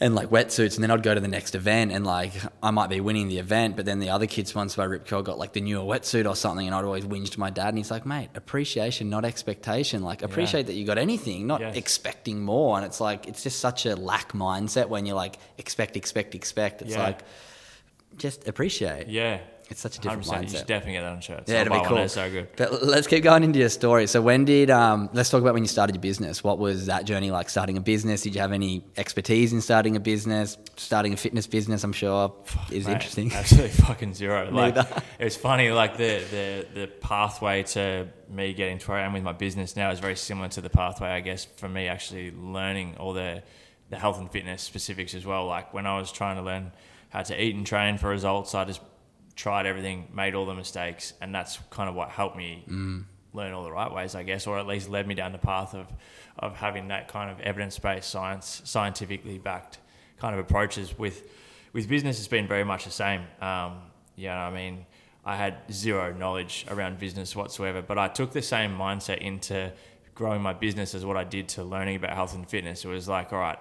And like wetsuits, and then I'd go to the next event, and like I might be winning the event, but then the other kid sponsored by Rip Curl got like the newer wetsuit or something, and I'd always whinge to my dad, and he's like, "Mate, appreciation, not expectation. Like appreciate that you got anything, not Yes. expecting more." And it's like it's just such a lack mindset when you're like expect, expect, expect. It's Yeah. like just appreciate. Yeah, It's such a different 100%. You mindset. should definitely get that on shirts. Yeah, it'd be cool. They're so good. But let's keep going into your story. So when did um, let's talk about when you started your business. What was that journey like? Starting a business? Did you have any expertise in starting a business? Starting a fitness business, I'm sure, is Mate, interesting. Absolutely fucking zero. Like it's funny, like the, the the pathway to me getting to where I am with my business now is very similar to the pathway, I guess, for me actually learning all the the health and fitness specifics as well. Like when I was trying to learn how to eat and train for results, I just tried everything, made all the mistakes, and that's kind of what helped me learn all the right ways, I guess, or at least led me down the path of of having that kind of evidence based science, scientifically backed kind of approaches with with business. It's been very much the same. Um, you know, I mean, I had zero knowledge around business whatsoever, but I took the same mindset into growing my business as what I did to learning about health and fitness. It was like, all right,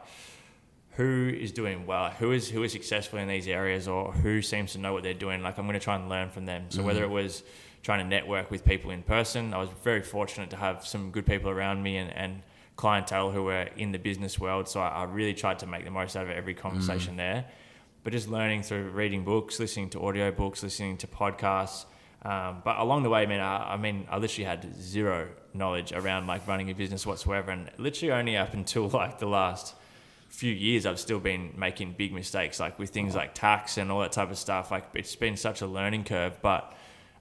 who is doing well, who is who is successful in these areas, or who seems to know what they're doing. Like I'm going to try and learn from them. So whether it was trying to network with people in person, I was very fortunate to have some good people around me and, and clientele who were in the business world. So I, I really tried to make the most out of every conversation there. But just learning through reading books, listening to audio books, listening to podcasts. Um, but along the way, man, I, I mean, I literally had zero knowledge around like running a business whatsoever, and literally only up until like the last few years I've still been making big mistakes like with things like tax and all that type of stuff. Like it's been such a learning curve but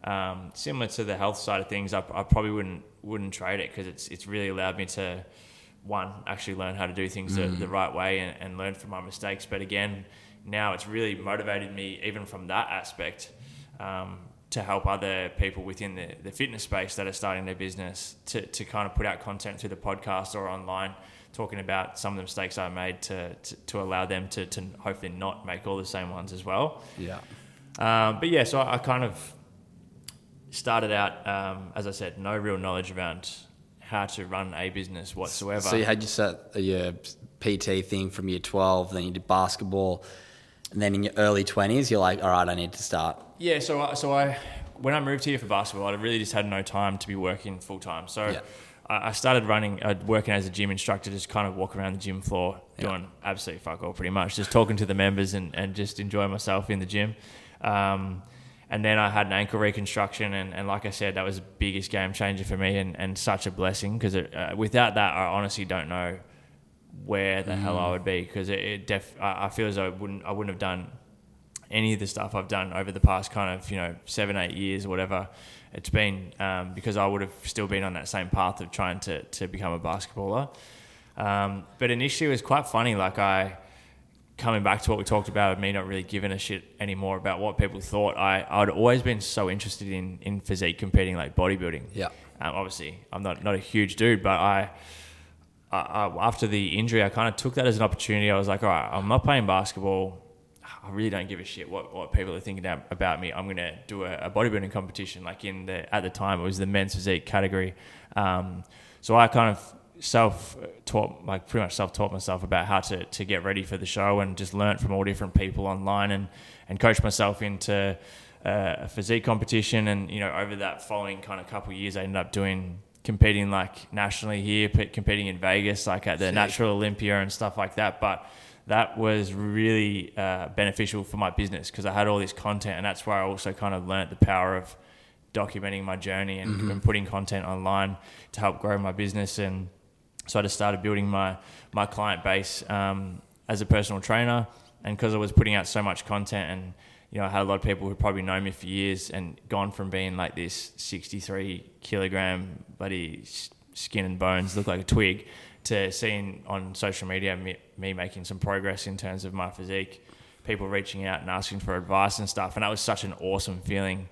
um, similar to the health side of things I, I probably wouldn't wouldn't trade it because it's it's really allowed me to one actually learn how to do things the, the right way and, and learn from my mistakes. But again now it's really motivated me even from that aspect um, to help other people within the, the fitness space that are starting their business to, to kind of put out content through the podcast or online talking about some of the mistakes I made to, to, to allow them to, to hopefully not make all the same ones as well. Yeah. Um, but yeah, so I, I kind of started out, um, as I said, no real knowledge around how to run a business whatsoever. So you had your, set, your PT thing from year 12, then you did basketball, and then in your early 20s, you're like, all right, I need to start. Yeah, so I, so I when I moved here for basketball, I really just had no time to be working full time. So Yeah. I, started running, uh, working as a gym instructor, just kind of walk around the gym floor, doing absolutely fuck all, pretty much, just talking to the members and, and just enjoying myself in the gym. Um, and then I had an ankle reconstruction, and, and like I said, that was the biggest game changer for me, and, and such a blessing because uh, without that, I honestly don't know where the hell I would be because it, it def I, I feel as though I wouldn't I wouldn't have done any of the stuff I've done over the past kind of you know seven eight years or whatever it's been um, because I would have still been on that same path of trying to to become a basketballer. Um, but initially it was quite funny. Like I coming back to what we talked about of me not really giving a shit anymore about what people thought. I I'd always been so interested in in physique competing like bodybuilding. Yeah. Um, obviously, I'm not not a huge dude, but I, I, I after the injury, I kind of took that as an opportunity. I was like, all right, I'm not playing basketball. I really don't give a shit what, what people are thinking ab- about me. I'm going to do a, a bodybuilding competition. Like in the at the time, it was the men's physique category. Um, so I kind of self taught, like pretty much self taught myself about how to, to get ready for the show and just learnt from all different people online and and coached myself into uh, a physique competition. And you know, over that following kind of couple of years, I ended up doing competing like nationally here, competing in Vegas, like at the Natural Olympia and stuff like that. But that was really uh, beneficial for my business because I had all this content, and that's where I also kind of learnt the power of documenting my journey and, and putting content online to help grow my business. And so I just started building my my client base um, as a personal trainer, and because I was putting out so much content, and you know, I had a lot of people who probably know me for years, and gone from being like this 63 kilogram bloody skin and bones, look like a twig, to seeing on social media me, me making some progress in terms of my physique, people reaching out and asking for advice and stuff, and that was such an awesome feeling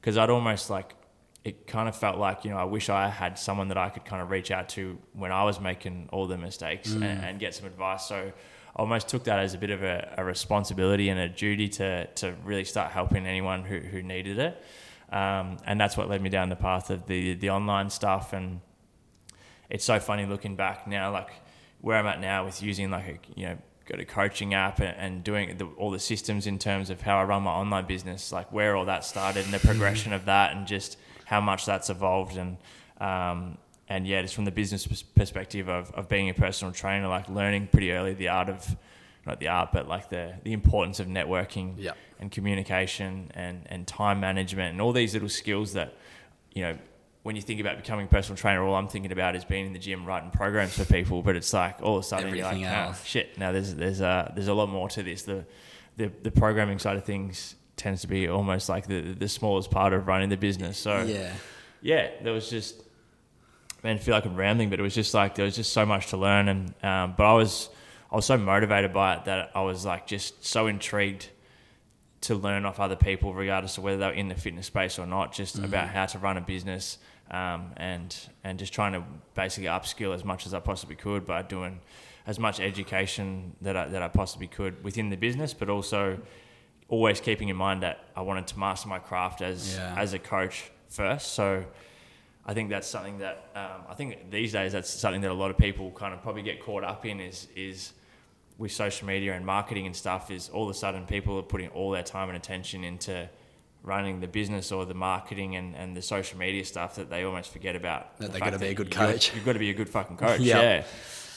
because I'd almost like it kind of felt like you know I wish I had someone that I could kind of reach out to when I was making all the mistakes and, and get some advice. So I almost took that as a bit of a, a responsibility and a duty to to really start helping anyone who, who needed it. Um, and that's what led me down the path of the the online stuff. And it's so funny looking back now, like where I'm at now with using like a you know got a coaching app and, and doing the, all the systems in terms of how I run my online business, like where all that started and the progression of that, and just how much that's evolved and um, and yeah, just from the business perspective of, of being a personal trainer, like learning pretty early the art of not the art, but like the the importance of networking Yeah. and communication and and time management and all these little skills that you know when you think about becoming a personal trainer, all I'm thinking about is being in the gym writing programs for people. But it's like all of a sudden Everything you're like, oh, shit. Now there's there's a there's a lot more to this. The the the programming side of things tends to be almost like the the smallest part of running the business. So Yeah. yeah, there was just man, I feel like I'm rambling, but it was just like there was just so much to learn, and um, but I was I was so motivated by it that I was like just so intrigued to learn off other people, regardless of whether they were in the fitness space or not, just about how to run a business, um, and and just trying to basically upskill as much as I possibly could by doing as much education that I, that I possibly could within the business, but also always keeping in mind that I wanted to master my craft as Yeah. as a coach first. So I think that's something that um, I think these days that's something that a lot of people kind of probably get caught up in is is with social media and marketing and stuff is all of a sudden people are putting all their time and attention into running the business or the marketing and, and the social media stuff that they almost forget about. That the they fact gotta be a good coach. You've got to be a good fucking coach. Yeah.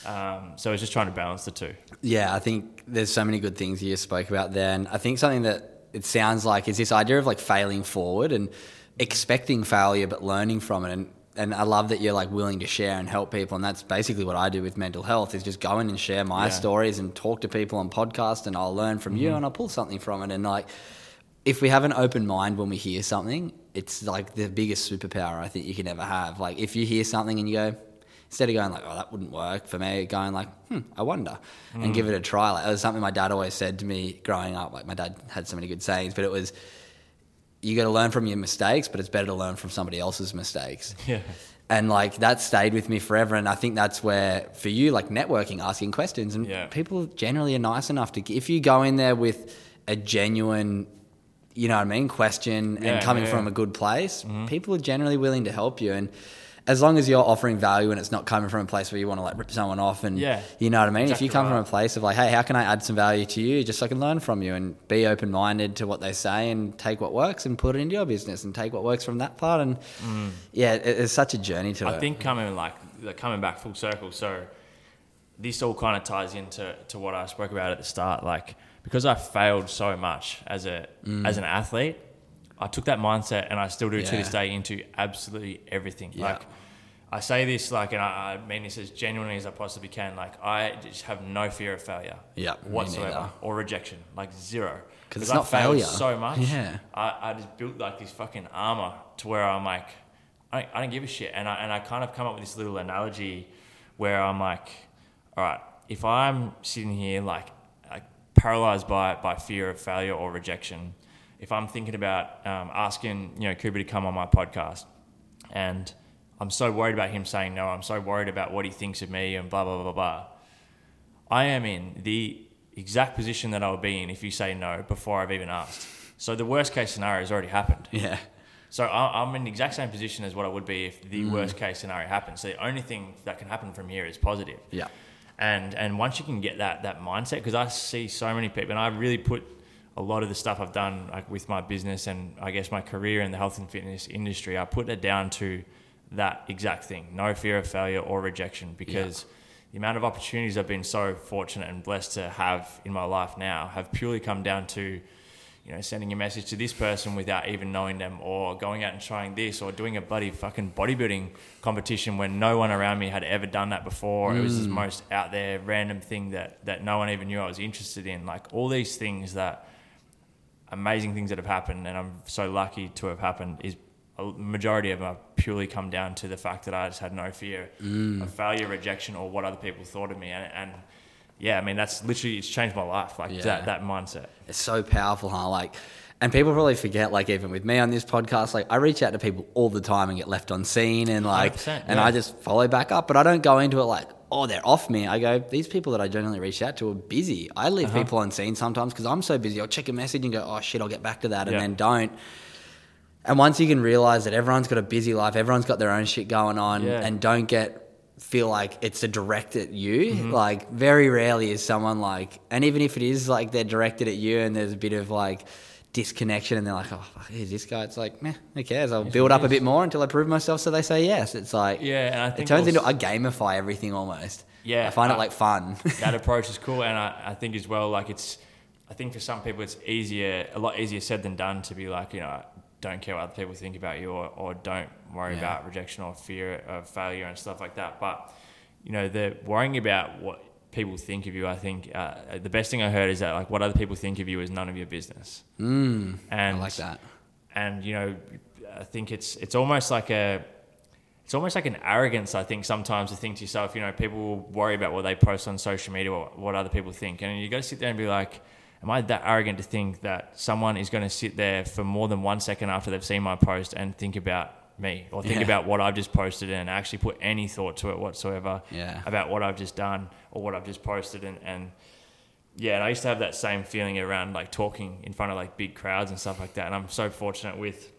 yeah. Um, so it's just trying to balance the two. Yeah, I think there's so many good things you spoke about there. And I think something that it sounds like is this idea of like failing forward and expecting failure but learning from it. And and I love that you're like willing to share and help people. And that's basically what I do with mental health is just go in and share my Yeah. stories and talk to people on podcast and I'll learn from you and I'll pull something from it. And like if we have an open mind when we hear something, it's like the biggest superpower I think you can ever have. Like if you hear something and you go, instead of going like, oh, that wouldn't work for me, going like, hmm, I wonder, and give it a try. Like, it was something my dad always said to me growing up. Like my dad had so many good sayings, but it was, you got to learn from your mistakes, but it's better to learn from somebody else's mistakes. Yeah. And like that stayed with me forever. And I think that's where, for you, like networking, asking questions, and Yeah. people generally are nice enough to, if you go in there with a genuine, you know what I mean, question Yeah, and coming yeah. from a good place, people are generally willing to help you. And as long as you're offering value and it's not coming from a place where you want to like rip someone off and Yeah. you know what I mean. Exactly if you come from a place of like, hey, how can I add some value to you, just so I can learn from you and be open minded to what they say and take what works and put it into your business and take what works from that part. And yeah, it, it's such a journey to Mm. I it. think coming like like, coming back full circle. So this all kind of ties into to what I spoke about at the start. Like because I failed so much as a mm. as an athlete, I took that mindset and I still do to this day into absolutely everything. Yeah. Like I say this like, and I, I mean this as genuinely as I possibly can. Like I just have no fear of failure. Yeah, whatsoever or rejection, like zero. 'Cause it's I not failed failure. so much. Yeah. I, I just built like this fucking armor to where I'm like, I don't, I don't give a shit. And I, and I kind of come up with this little analogy where I'm like, all right, if I'm sitting here like paralyzed by, by fear of failure or rejection, if I'm thinking about um, asking, you know, Cooper to come on my podcast and I'm so worried about him saying no, I'm so worried about what he thinks of me and blah, blah, blah, blah, blah. I am in the exact position that I would be in if you say no before I've even asked. So the worst case scenario has already happened. yeah, So I- I'm in the exact same position as what I would be if Mm. the worst case scenario happens. So the only thing that can happen from here is positive. yeah, And and once you can get that that mindset, because I see so many people, and I really put a lot of the stuff I've done like with my business and I guess my career in the health and fitness industry, I put it down to that exact thing: no fear of failure or rejection, because. The amount of opportunities I've been so fortunate and blessed to have in my life now have purely come down to you know, sending a message to this person without even knowing them, or going out and trying this, or doing a bloody fucking bodybuilding competition when no one around me had ever done that before. It was the mm. most out there, random thing that that no one even knew I was interested in. Like all these things that amazing things that have happened, and I'm so lucky to have happened. Is a majority of them have purely come down to the fact that I just had no fear mm. of failure, rejection, or what other people thought of me, and. and yeah, I mean that's literally it's changed my life. Like Yeah. that that mindset. it's so powerful, huh? Like, and people probably forget, like, even with me on this podcast, like, I reach out to people all the time and get left on seen, and like, 100%, and yeah. I just follow back up, but I don't go into it like, oh, they're off me. I go, these people that I generally reach out to are busy. I leave Uh-huh. people on seen sometimes because I'm so busy. I'll check a message and go, oh shit, I'll get back to that, and Yeah. then don't. And once you can realize that everyone's got a busy life, everyone's got their own shit going on, Yeah. and don't get feel like it's a direct at you. Mm-hmm. Like very rarely is someone like, and even if it is like they're directed at you and there's a bit of like disconnection, and they're like, oh, fuck, who's this guy? It's like, meh, who cares? I'll build up a bit more until I prove myself, so they say yes. It's like, Yeah, and I it turns into I gamify everything almost. Yeah, I find it like fun. that approach is cool, and I, I think as well, like it's, I think for some people it's easier, a lot easier said than done to be like, you know, don't care what other people think about you, or, or don't worry Yeah. about rejection or fear of failure and stuff like that. But you know, the worrying about what people think of you, I think uh, the best thing I heard is that like what other people think of you is none of your business. Mm, And I like that. and you know i think it's it's almost like a it's almost like an arrogance i think sometimes to think to yourself you know people will worry about what they post on social media or what other people think and you got to sit there and be like am i that arrogant to think that someone is going to sit there for more than one second after they've seen my post and think about me or think Yeah. about what i've just posted and actually put any thought to it whatsoever Yeah. about what i've just done or what i've just posted and, and yeah, and I used to have that same feeling around like talking in front of like big crowds and stuff like that. And I'm so fortunate with,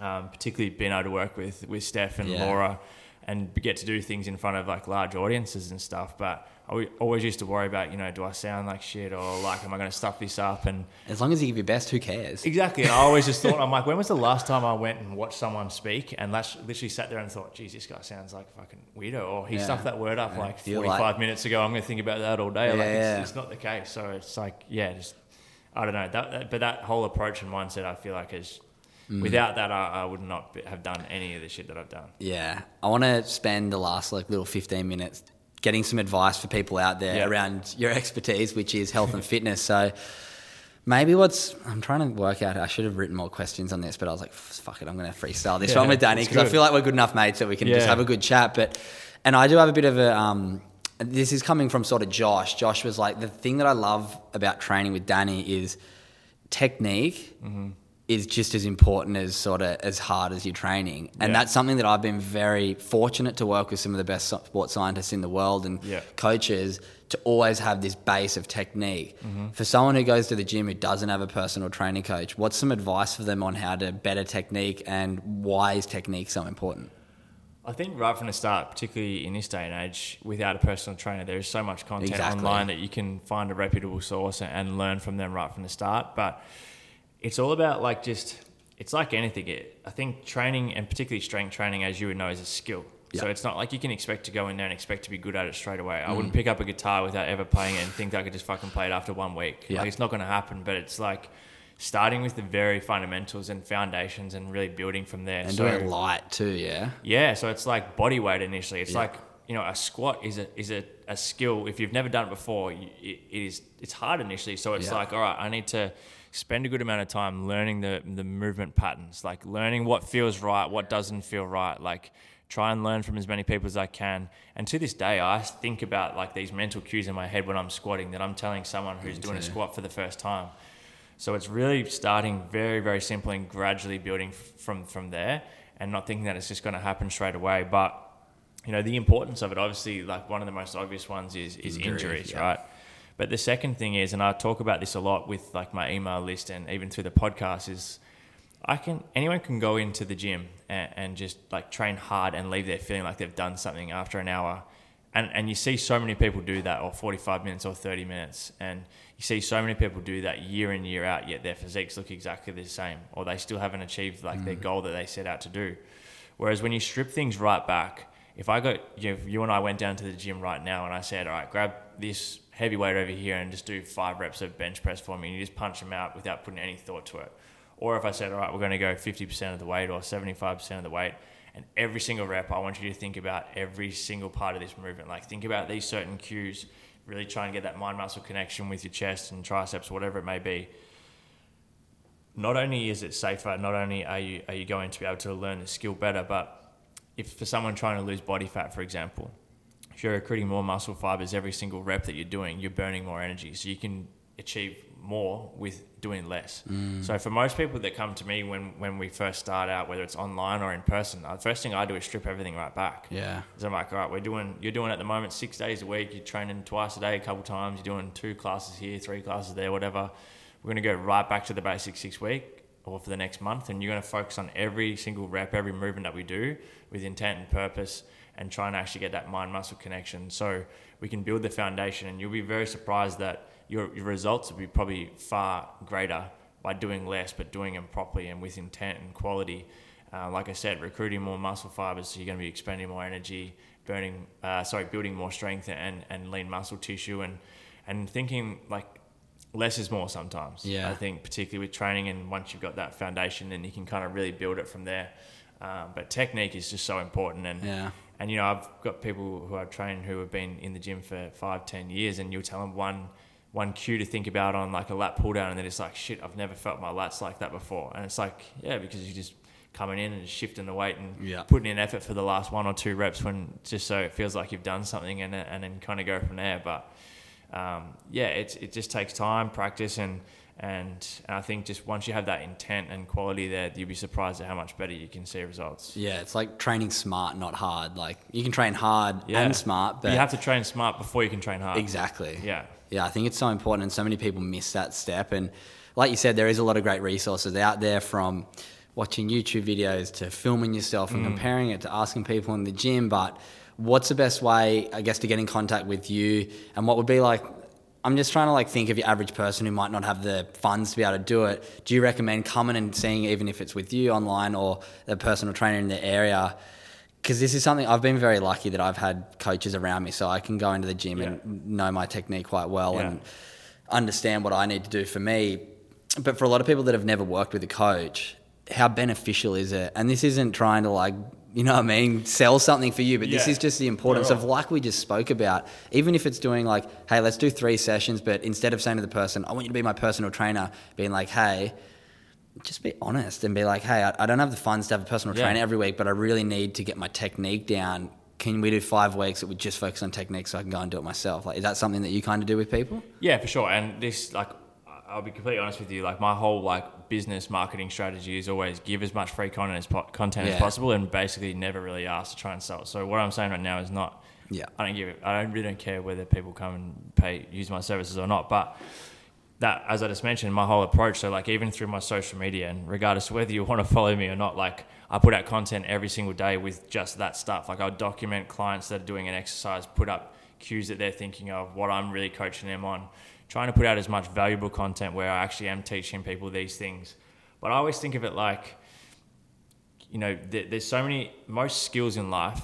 um, particularly being able to work with with Steph and Yeah. Laura, and get to do things in front of like large audiences and stuff. But I always used to worry about, you know, do I sound like shit or like, am I going to stuff this up? And As long as you give your best, who cares? exactly, I always just thought, I'm like, when was the last time I went and watched someone speak and literally sat there and thought, geez, this guy sounds like a fucking weirdo, or he Yeah. stuffed that word up Yeah. like 45 like- minutes ago. I'm going to think about that all day. like, Yeah, it's, it's not the case. So it's like, yeah, just I don't know. That, that- but that whole approach and mindset, I feel like is Mm. without that, I, I would not have done any of the shit that I've done. Yeah, I want to spend the last like little fifteen minutes getting some advice for people out there Yeah. around your expertise, which is health and fitness. So maybe what's I'm trying to work out. I should have written more questions on this, but I was like, fuck it, I'm going to freestyle this Yeah, one with Danny because I feel like we're good enough mates that we can just have a good chat. But and I do have a bit of a um. This is coming from sort of Josh. Josh was like, the thing that I love about training with Danny is technique is just as important as sort of as hard as your training. And Yeah. that's something that I've been very fortunate to work with some of the best sports scientists in the world and Yeah. coaches to always have this base of technique. Mm-hmm. For someone who goes to the gym who doesn't have a personal training coach, what's some advice for them on how to better technique and why is technique so important? I think right from the start, particularly in this day and age, without a personal trainer, there is so much content Exactly. online that you can find a reputable source and learn from them right from the start. But it's all about like just, it's like anything. It, I think training and particularly strength training, as you would know, is a skill. So it's not like you can expect to go in there and expect to be good at it straight away. Mm. I wouldn't pick up a guitar without ever playing it and think I could just fucking play it after one week. Yeah. Like it's not going to happen. But it's like starting with the very fundamentals and foundations and really building from there. And So- doing it light too, yeah. yeah, so it's like body weight initially. It's Yeah. like you know a squat is a is a, a skill. If you've never done it before, you, it, it is it's hard initially. So it's Yeah. like all right, I need to spend a good amount of time learning the the movement patterns, like learning what feels right, what doesn't feel right, like. Try and learn from as many people as I can. And to this day, I think about like these mental cues in my head when I'm squatting that I'm telling someone who's doing a squat for the first time. So it's really starting very, very simple and gradually building from from there, and not thinking that it's just going to happen straight away. But you know, the importance of it, obviously, like one of the most obvious ones is is Injury, injuries, yeah. right? But the second thing is, and I talk about this a lot with like my email list and even through the podcast, is I can anyone can go into the gym and, and just like train hard and leave there feeling like they've done something after an hour. And, and you see so many people do that, or 45 minutes or 30 minutes. And you see so many people do that year in, year out, yet their physiques look exactly the same, or they still haven't achieved like their mm. goal that they set out to do. Whereas when you strip things right back, if I got, you, know, you and I went down to the gym right now and I said, all right, grab this heavy weight over here and just do five reps of bench press for me, and you just punch them out without putting any thought to it. Or if I said, all right, we're going to go 50% of the weight or 75% of the weight, and every single rep, I want you to think about every single part of this movement. Like, think about these certain cues, really try and get that mind muscle connection with your chest and triceps, whatever it may be. Not only is it safer, not only are you, are you going to be able to learn the skill better, but if for someone trying to lose body fat, for example, if you're recruiting more muscle fibers every single rep that you're doing, you're burning more energy. So you can achieve more with doing less. Mm. So for most people that come to me when, when we first start out, whether it's online or in person, the first thing I do is strip everything right back. Yeah. So I'm like, all right, we're doing, you're doing at the moment six days a week. You're training twice a day, a couple times. You're doing two classes here, three classes there, whatever. We're going to go right back to the basics six week or for the next month. And you're going to focus on every single rep, every movement that we do with intent and purpose and try and actually get that mind muscle connection. So we can build the foundation and you'll be very surprised that your, your results will be probably far greater by doing less, but doing them properly and with intent and quality. Uh, like I said, recruiting more muscle fibers, so you're going to be expending more energy, burning, uh, sorry, building more strength and, and lean muscle tissue, and and thinking like less is more sometimes. Yeah. I think particularly with training, and once you've got that foundation, then you can kind of really build it from there. Um, but technique is just so important, and Yeah. And you know I've got people who I've trained who have been in the gym for five, ten years, and you'll tell them one one cue to think about on like a lat pull down, and then it's like shit, I've never felt my lats like that before, and it's like yeah, because you just coming in and shifting the weight and Yeah. putting in effort for the last one or two reps when just so it feels like you've done something and and then kind of go from there. But um, yeah, it's it just takes time, practice, and and and I think just once you have that intent and quality there, you'll be surprised at how much better you can see results. Yeah, it's like training smart, not hard. Like you can train hard Yeah. and smart, but you have to train smart before you can train hard. exactly. Yeah. Yeah, I think it's so important, and so many people miss that step. And like you said, there is a lot of great resources out there from watching YouTube videos to filming yourself Mm. and comparing it to asking people in the gym. But what's the best way, I guess, to get in contact with you? And what would be like? I'm just trying to like think of your average person who might not have the funds to be able to do it. Do you recommend coming and seeing, even if it's with you online or a personal trainer in the area? because this is something I've been very lucky that I've had coaches around me, so I can go into the gym Yeah. and know my technique quite well Yeah. and understand what I need to do for me. But for a lot of people that have never worked with a coach, how beneficial is it? And this isn't trying to like, you know what I mean, sell something for you, but this is just the importance at of like we just spoke about. Even if it's doing like, hey, let's do three sessions, but instead of saying to the person, I want you to be my personal trainer, being like, hey, just be honest and be like, hey, I, I don't have the funds to have a personal Yeah. trainer every week, but I really need to get my technique down. Can we do five weeks that we just focus on technique so I can go and do it myself? Like, is that something that you kind of do with people? Yeah, for sure. And this, like, I'll be completely honest with you. Like, my whole like business marketing strategy is always give as much free content as po- content Yeah. as possible, and basically never really ask to try and sell. it. So what I'm saying right now is not. Yeah. I don't give. it- I don't really don't care whether people come and pay use my services or not. But that, as I just mentioned, my whole approach. So like even through my social media, and regardless of whether you want to follow me or not, like I put out content every single day with just that stuff. Like I'll document clients that are doing an exercise, put up cues that they're thinking of, what I'm really coaching them on, trying to put out as much valuable content where I actually am teaching people these things. But I always think of it like, you know, there's so many most skills in life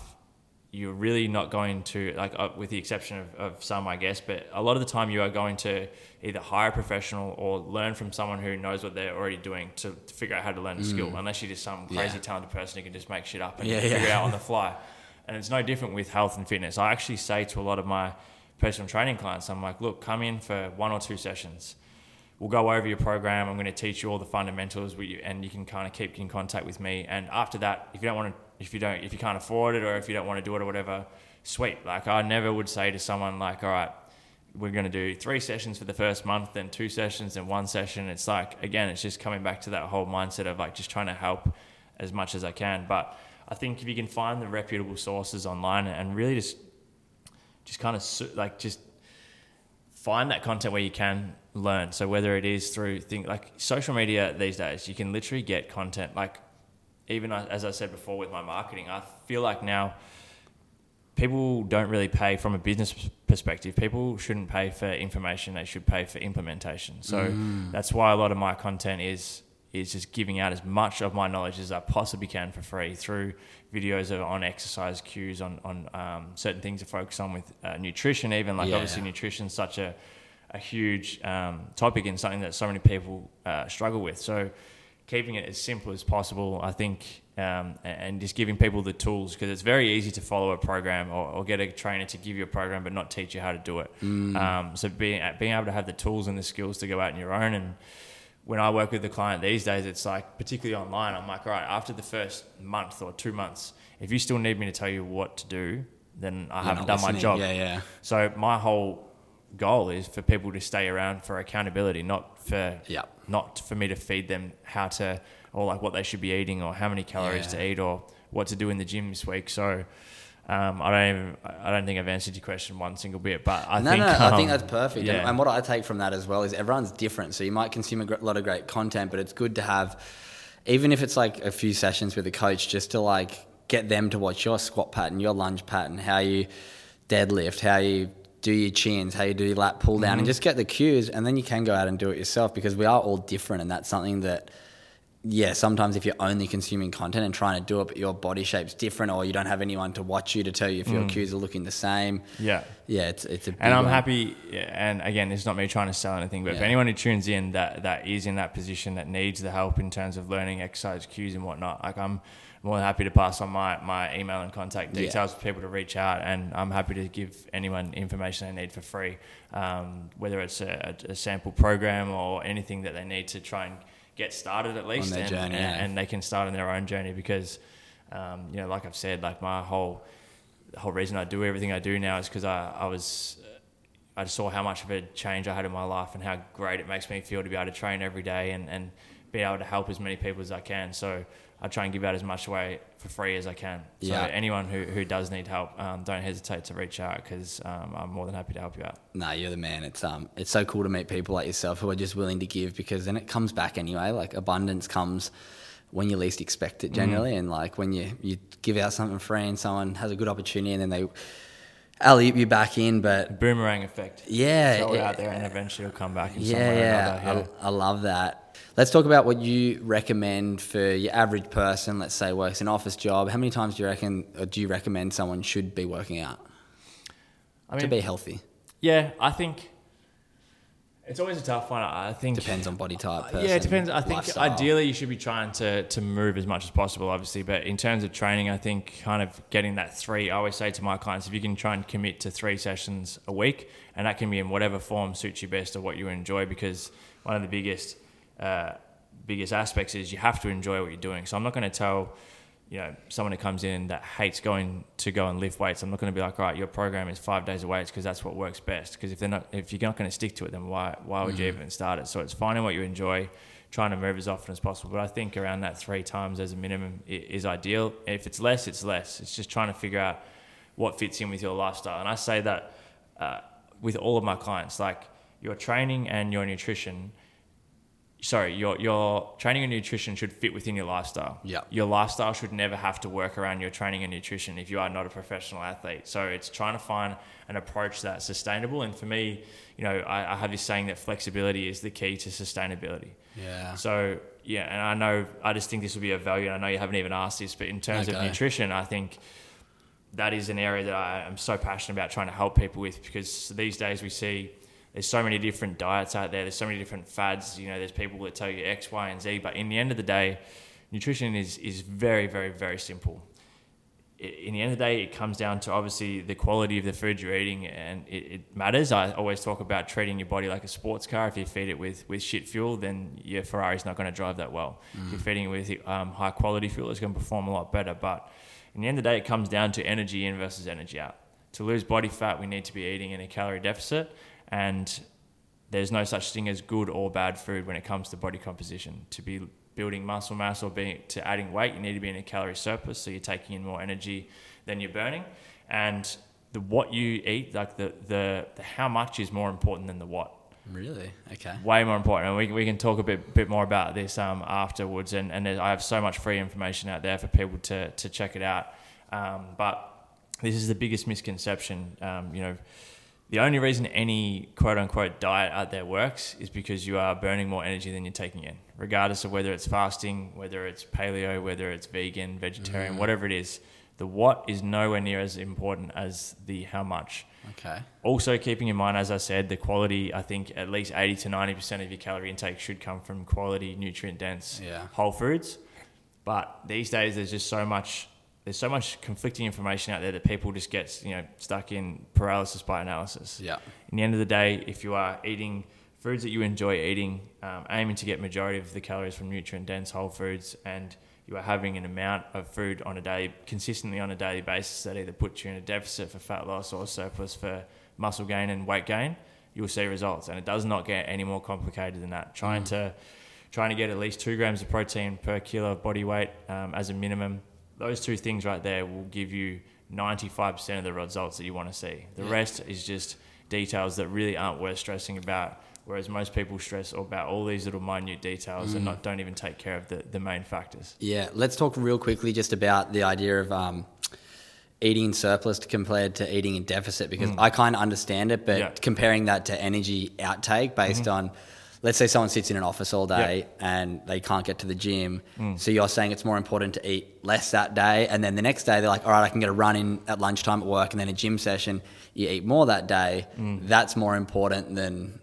you're really not going to like uh, with the exception of, of some i guess but a lot of the time you are going to either hire a professional or learn from someone who knows what they're already doing to, to figure out how to learn a mm. skill unless you're just some crazy yeah. talented person who can just make shit up and yeah, figure yeah. it out on the fly and it's no different with health and fitness i actually say to a lot of my personal training clients i'm like look come in for one or two sessions. We'll go over your program. I'm going to teach you all the fundamentals and you can kind of keep in contact with me. And after that if you don't want to if you don't if you can't afford it or if you don't want to do it or whatever sweet. Like i never would say to someone like all right we're going to do three sessions for the first month then two sessions then one session. It's like again it's just coming back to that whole mindset of like just trying to help as much as i can. But i think if you can find the reputable sources online and really just just kind of like just find that content where you can learn so whether it is through things like social media these days you can literally get content like even as I said before with my marketing, I feel like now people don't really pay from a business perspective. People shouldn't pay for information; they should pay for implementation. So mm. that's why a lot of my content is is just giving out as much of my knowledge as I possibly can for free through videos of, on exercise cues, on on um, certain things to focus on with uh, nutrition. Even like yeah. obviously nutrition is such a a huge um, topic and something that so many people uh, struggle with. So keeping it as simple as possible, I think, um, and just giving people the tools because it's very easy to follow a program or, or, get a trainer to give you a program but not teach you how to do it. Mm. Um, so being being able to have the tools and the skills to go out on your own and when I work with the client these days, it's like, particularly online, I'm like, all right, after the first month or two months, if you still need me to tell you what to do, then I You're haven't done listening. my job. Yeah, yeah. So my whole goal is for people to stay around for accountability, not for yep. not for me to feed them how to or like what they should be eating or how many calories yeah. to eat or what to do in the gym this week. So um, I don't even I don't think I've answered your question one single bit, but I no, think no, um, I think um, that's perfect. Yeah. And, and, what I take from that as well is everyone's different. So you might consume a lot of great content, but it's good to have, even if it's like a few sessions with a coach, just to like get them to watch your squat pattern, your lunge pattern, how you deadlift, how you do your chins, how you do your lat pull down, mm-hmm. and just get the cues, and then you can go out and do it yourself because we are all different, and that's something that. Yeah, sometimes if you're only consuming content and trying to do it, but your body shape's different, or you don't have anyone to watch you to tell you if mm. your cues are looking the same. Yeah, yeah, it's it's a. and I'm one. happy. And again, it's not me trying to sell anything, but yeah. if anyone who tunes in that that is in that position that needs the help in terms of learning exercise cues and whatnot, like I'm more than happy to pass on my, my email and contact details yeah. for people to reach out, and I'm happy to give anyone information they need for free, um, whether it's a, a, sample program or anything that they need to try and get started at least, and, journey, and, yeah. and, they can start on their own journey because, um, you know, like I've said, like my whole the whole reason I do everything I do now is because I, I was I saw how much of a change I had in my life and how great it makes me feel to be able to train every day and, and be able to help as many people as I can. So I try and give out as much away for free as I can. So yeah. anyone who, who does need help, um, don't hesitate to reach out because um, I'm more than happy to help you out. No, you're the man. It's um it's so cool to meet people like yourself who are just willing to give because then it comes back anyway. Like abundance comes when you least expect it generally, mm. and like when you you give out something free and someone has a good opportunity and then they alley you back in, but boomerang effect. Yeah, throw it out there and eventually it'll come back. In yeah, yeah. Another, yeah. I, I love that. Let's talk about what you recommend for your average person. Let's say works an office job. How many times do you reckon, or do you recommend someone should be working out I mean, to be healthy? Yeah, I think it's always a tough one. I think depends on body type. Person, yeah, it depends. I think lifestyle. ideally you should be trying to to move as much as possible, obviously. But in terms of training, I think kind of getting that three. I always say to my clients, if you can try and commit to three sessions a week, and that can be in whatever form suits you best or what you enjoy, because one of the biggest uh, biggest aspects is you have to enjoy what you're doing. So I'm not going to tell you know someone who comes in that hates going to go and lift weights. I'm not going to be like, all right, your program is five days of weights because that's what works best. Because if they're not, if you're not going to stick to it, then why why would mm-hmm. you even start it? So it's finding what you enjoy. Trying to move as often as possible, but I think around that three times as a minimum is ideal. If it's less, it's less. It's just trying to figure out what fits in with your lifestyle. And I say that uh, with all of my clients, like your training and your nutrition sorry, your your training and nutrition should fit within your lifestyle. Yeah. Your lifestyle should never have to work around your training and nutrition if you are not a professional athlete. So it's trying to find an approach that's sustainable. And for me, you know, I, I have this saying that flexibility is the key to sustainability. Yeah. So yeah, and I know I just think this will be a value. And I know you haven't even asked this, but in terms Okay. of nutrition, I think that is an area that I am so passionate about trying to help people with because these days we see there's so many different diets out there. There's so many different fads. You know, there's people that tell you X, Y, and Z. But in the end of the day, nutrition is is very, very, very simple. In the end of the day, it comes down to obviously the quality of the food you're eating, and it, it matters. I always talk about treating your body like a sports car. If you feed it with, with shit fuel, then your Ferrari's not going to drive that well. If you're feeding it with um, high quality fuel, it's going to perform a lot better. But in the end of the day, it comes down to energy in versus energy out. To lose body fat, we need to be eating in a calorie deficit, and there's no such thing as good or bad food when it comes to body composition. To be building muscle mass or being to adding weight, you need to be in a calorie surplus, so you're taking in more energy than you're burning. And the what you eat, like the the, the how much is more important than the what Really? Okay. way more important. And we, we can talk a bit bit more about this um, afterwards. And, and I have so much free information out there for people to, to check it out. Um, but this is the biggest misconception. Um, you know, the only reason any quote unquote diet out there works is because you are burning more energy than you're taking in, regardless of whether it's fasting, whether it's paleo, whether it's vegan, vegetarian, mm. whatever it is. The what is nowhere near as important as the how much. Okay. Also, keeping in mind, as I said, the quality, I think at least 80 to 90% of your calorie intake should come from quality, nutrient dense Yeah. whole foods. But these days, there's just so much. There's so much conflicting information out there that people just get, you know, stuck in paralysis by analysis. Yeah. In the end of the day, if you are eating foods that you enjoy eating, um, aiming to get majority of the calories from nutrient dense whole foods, and you are having an amount of food on a daily, consistently on a daily basis that either puts you in a deficit for fat loss or surplus for muscle gain and weight gain, you will see results. And it does not get any more complicated than that. Trying to trying to get at least two grams of protein per kilo of body weight um, as a minimum. Those two things right there will give you 95% of the results that you want to see. The Yeah. rest is just details that really aren't worth stressing about. Whereas most people stress about all these little minute details and mm. not don't even take care of the, the main factors. Yeah, let's talk real quickly just about the idea of um, eating in surplus compared to eating in deficit because mm. I kind of understand it, but Yeah. comparing that to energy outtake based mm-hmm. on, let's say someone sits in an office all day and they can't get to the gym, so you're saying it's more important to eat less that day, and then the next day they're like, all right, I can get a run in at lunchtime at work, and then a gym session, you eat more that day. That's more important than,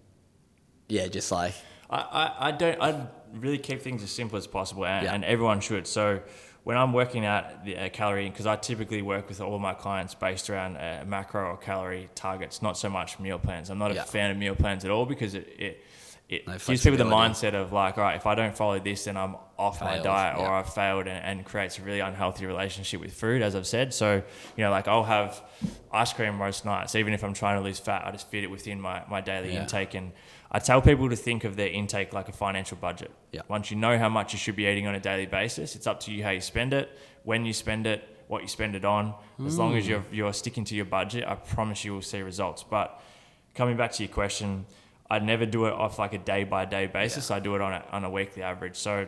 yeah, just like I, I, I don't I really keep things as simple as possible and, Yeah. and everyone should so when I'm working out the uh, calorie because I typically work with all my clients based around uh, macro or calorie targets not so much meal plans I'm not Yeah. a fan of meal plans at all because it, it it No gives people the mindset of like, all right, if I don't follow this, then I'm off my Failed, diet or yeah. I've failed, and, and creates a really unhealthy relationship with food, as I've said. So, you know, like I'll have ice cream most nights, even if I'm trying to lose fat, I just fit it within my, my daily Yeah. intake. And I tell people to think of their intake like a financial budget. Yeah. Once you know how much you should be eating on a daily basis, it's up to you how you spend it, when you spend it, what you spend it on. As long Mm. as you're, you're sticking to your budget, I promise you will see results. But coming back to your question, I'd never do it off like a day by day basis. I do it on a, on a weekly average. So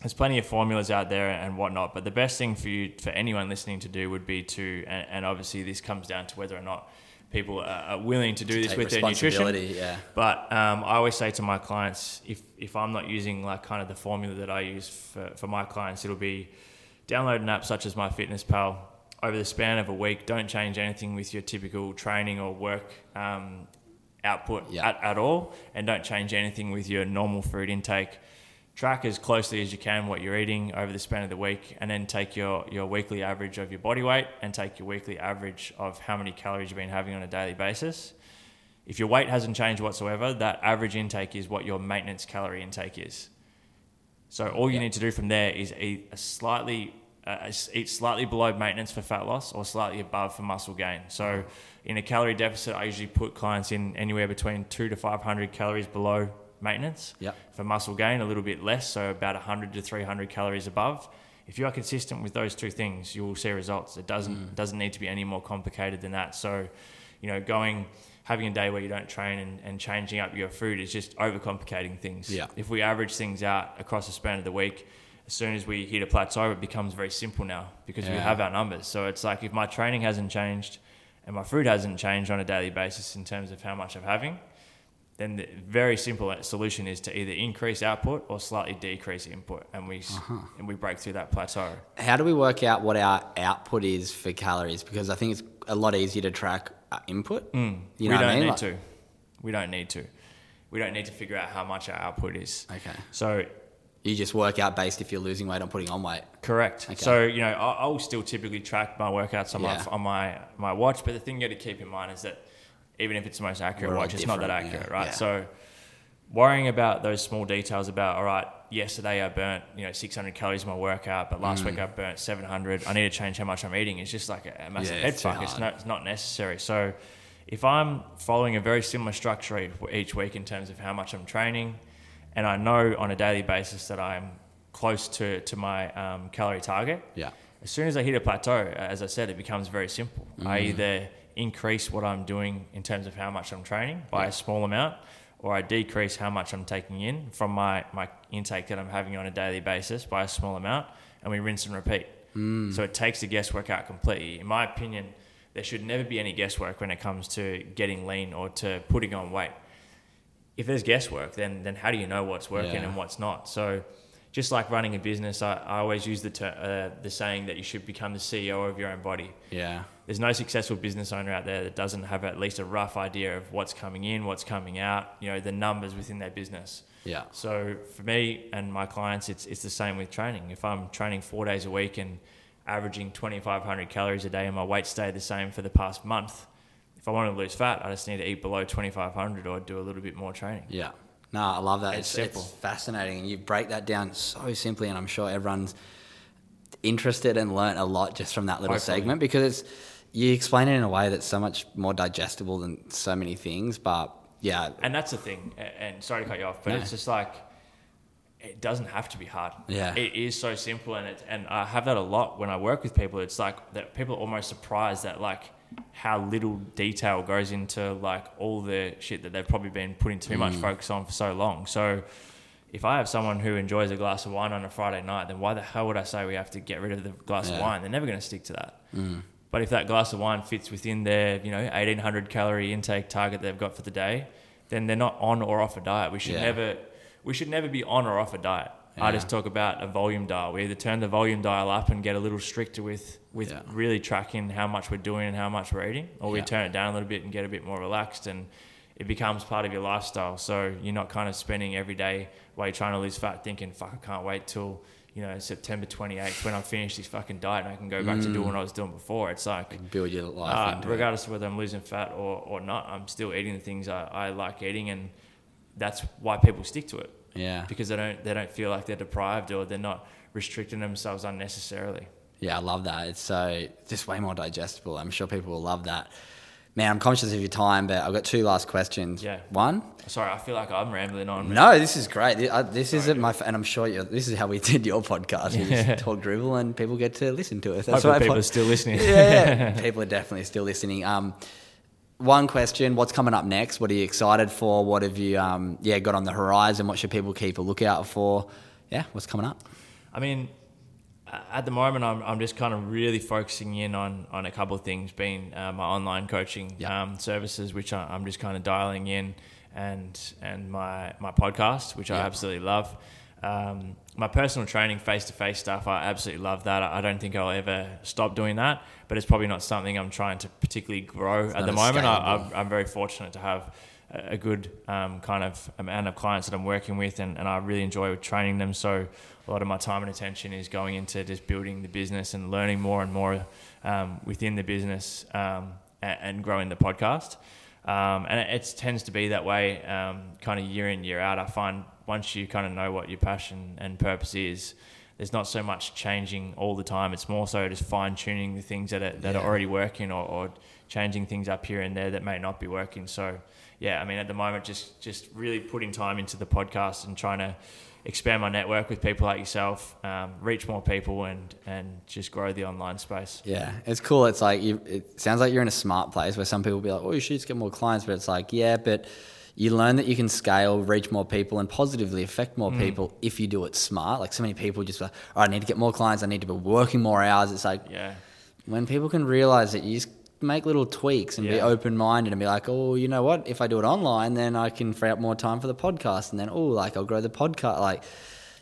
there's plenty of formulas out there and whatnot. But the best thing for you, for anyone listening to do, would be to, and, and obviously this comes down to whether or not people are, willing to do this with their nutrition. yeah. But um, I always say to my clients, if if I'm not using like kind of the formula that I use for, for my clients, it'll be download an app such as MyFitnessPal. Over the span of a week, don't change anything with your typical training or work um, output Yeah. at, at all, and don't change anything with your normal food intake. Track as closely as you can what you're eating over the span of the week, and then take your, your weekly average of your body weight and take your weekly average of how many calories you've been having on a daily basis. If your weight hasn't changed whatsoever, that average intake is what your maintenance calorie intake is. So all you Yeah. need to do from there is eat a slightly uh, eat slightly below maintenance for fat loss or slightly above for muscle gain. So in a calorie deficit, I usually put clients in anywhere between two to five hundred calories below maintenance. Yep. For muscle gain, a little bit less, so about hundred to three hundred calories above. If you are consistent with those two things, you will see results. It doesn't mm. doesn't need to be any more complicated than that. So, you know, going having a day where you don't train and, and changing up your food is just overcomplicating things. Yeah. If we average things out across the span of the week, as soon as we hit a plateau, it becomes very simple now because we have our numbers. So it's like if my training hasn't changed and my food hasn't changed on a daily basis in terms of how much I'm having, then the very simple solution is to either increase output or slightly decrease input, and we Uh-huh. and we break through that plateau. How do we work out what our output is for calories? Because I think it's a lot easier to track uh, input. You know Mm. we don't I mean? need Like- to. We don't need to. We don't need to figure out how much our output is. Okay. So You just work out based if you're losing weight or putting on weight. Correct. Okay. So you know, I- I'll still typically track my workouts on Yeah. my on my my watch, but the thing you got to keep in mind is that even if it's the most accurate We're watch, it's not that accurate, yeah, right? yeah. So worrying about those small details about all right, yesterday I burnt you know 600 calories in my workout, but last week I burnt 700. I need to change how much I'm eating. It's just like a, massive Mm. Head it's fuck. It's not it's not necessary. So if I'm following a very similar structure each week in terms of how much I'm training, and I know on a daily basis that I'm close to to my um, calorie target, Yeah. as soon as I hit a plateau, as I said, it becomes very simple. I either increase what I'm doing in terms of how much I'm training by a small amount, or I decrease how much I'm taking in from my, my intake that I'm having on a daily basis by a small amount, and we rinse and repeat. So it takes the guesswork out completely. In my opinion, there should never be any guesswork when it comes to getting lean or to putting on weight. If there's guesswork, then then how do you know what's working Yeah. and what's not? So just like running a business, I, I always use the ter- uh, the saying that you should become the CEO of your own body. Yeah. There's no successful business owner out there that doesn't have at least a rough idea of what's coming in, what's coming out, you know, the numbers within their business. Yeah. So for me and my clients, it's it's the same with training. If I'm training four days a week and averaging 2,500 calories a day, and my weight stayed the same for the past month, if I want to lose fat, I just need to eat below 2,500 or do a little bit more training. Yeah. No, I love that. It's It's, it's, simple. fascinating. And you break that down so simply, and I'm sure everyone's interested and learnt a lot just from that little Hopefully. segment because it's, you explain it in a way that's so much more digestible than so many things. But yeah, And that's the thing. And sorry to cut you off, but No. it's just like it doesn't have to be hard. Yeah. it is so simple, and it, and I have that a lot when I work with people. It's like that people are almost surprised that like how little detail goes into like all the shit that they've probably been putting too Mm. much focus on for so long. So. If I have someone who enjoys a glass of wine on a Friday night, then why the hell would I say we have to get rid of the glass of wine? They're never going to stick to that. But if that glass of wine fits within their, you know, 1800 calorie intake target they've got for the day, then they're not on or off a diet. We should Yeah. never, we should never be on or off a diet. I Yeah. just talk about a volume dial. We either turn the volume dial up and get a little stricter with, with Yeah. really tracking how much we're doing and how much we're eating, or we Yeah. turn it down a little bit and get a bit more relaxed and it becomes part of your lifestyle. So you're not kind of spending every day while you're trying to lose fat thinking, fuck, I can't wait till, you know, September 28th when I finish this fucking diet and I can go back to doing what I was doing before. It's like, build your life uh, into it. regardless of whether I'm losing fat or, or not, I'm still eating the things I, I like eating, and that's why people stick to it Yeah. because they don't they don't feel like they're deprived or they're not restricting themselves unnecessarily. Yeah, I love that. It's so just way more digestible. I'm sure people will love that. Man, I'm conscious of your time, but I've got two last questions. Yeah. One. Sorry, I feel like I'm rambling on. man. No, this is great. This, uh, this isn't my, and I'm sure you this is how we did your podcast. We Yeah. just talk dribble, and people get to listen to it. That's Hopefully why people are still listening. yeah, yeah. people are definitely still listening. Um, one question: What's coming up next? What are you excited for? What have you, um, yeah, got on the horizon? What should people keep a lookout for? Yeah, what's coming up? I mean, at the moment, I'm, I'm just kind of really focusing in on, on a couple of things, being uh, my online coaching Yeah. um, services, which I, I'm just kind of dialing in, and and my my podcast, which I absolutely love. Um, my personal training, face to face stuff, I absolutely love that. I don't think I'll ever stop doing that, but it's probably not something I'm trying to particularly grow at the moment. I, I'm very fortunate to have a good um, kind of amount of clients that I'm working with, and, and I really enjoy training them. So a lot of my time and attention is going into just building the business and learning more and more um, within the business um, and, and growing the podcast. Um, and it, it tends to be that way, um, kind of year in year out. I find once you kind of know what your passion and purpose is, there's not so much changing all the time. It's more so just fine tuning the things that are, that are already working or, or changing things up here and there that may not be working. So yeah, I mean at the moment just just really putting time into the podcast and trying to expand my network with people like yourself, um, reach more people, and and just grow the online space. Yeah, it's cool. It's like you, it sounds like you're in a smart place where some people be like, "Oh, you should just get more clients," but it's like, yeah, but you learn that you can scale, reach more people, and positively affect more mm. people if you do it smart. Like so many people just like, oh, I need to get more clients. I need to be working more hours. It's like, yeah, when people can realize that you just make little tweaks and yeah. be open minded and be like, oh, you know what? If I do it online, then I can free up more time for the podcast, and then oh, like I'll grow the podcast, like.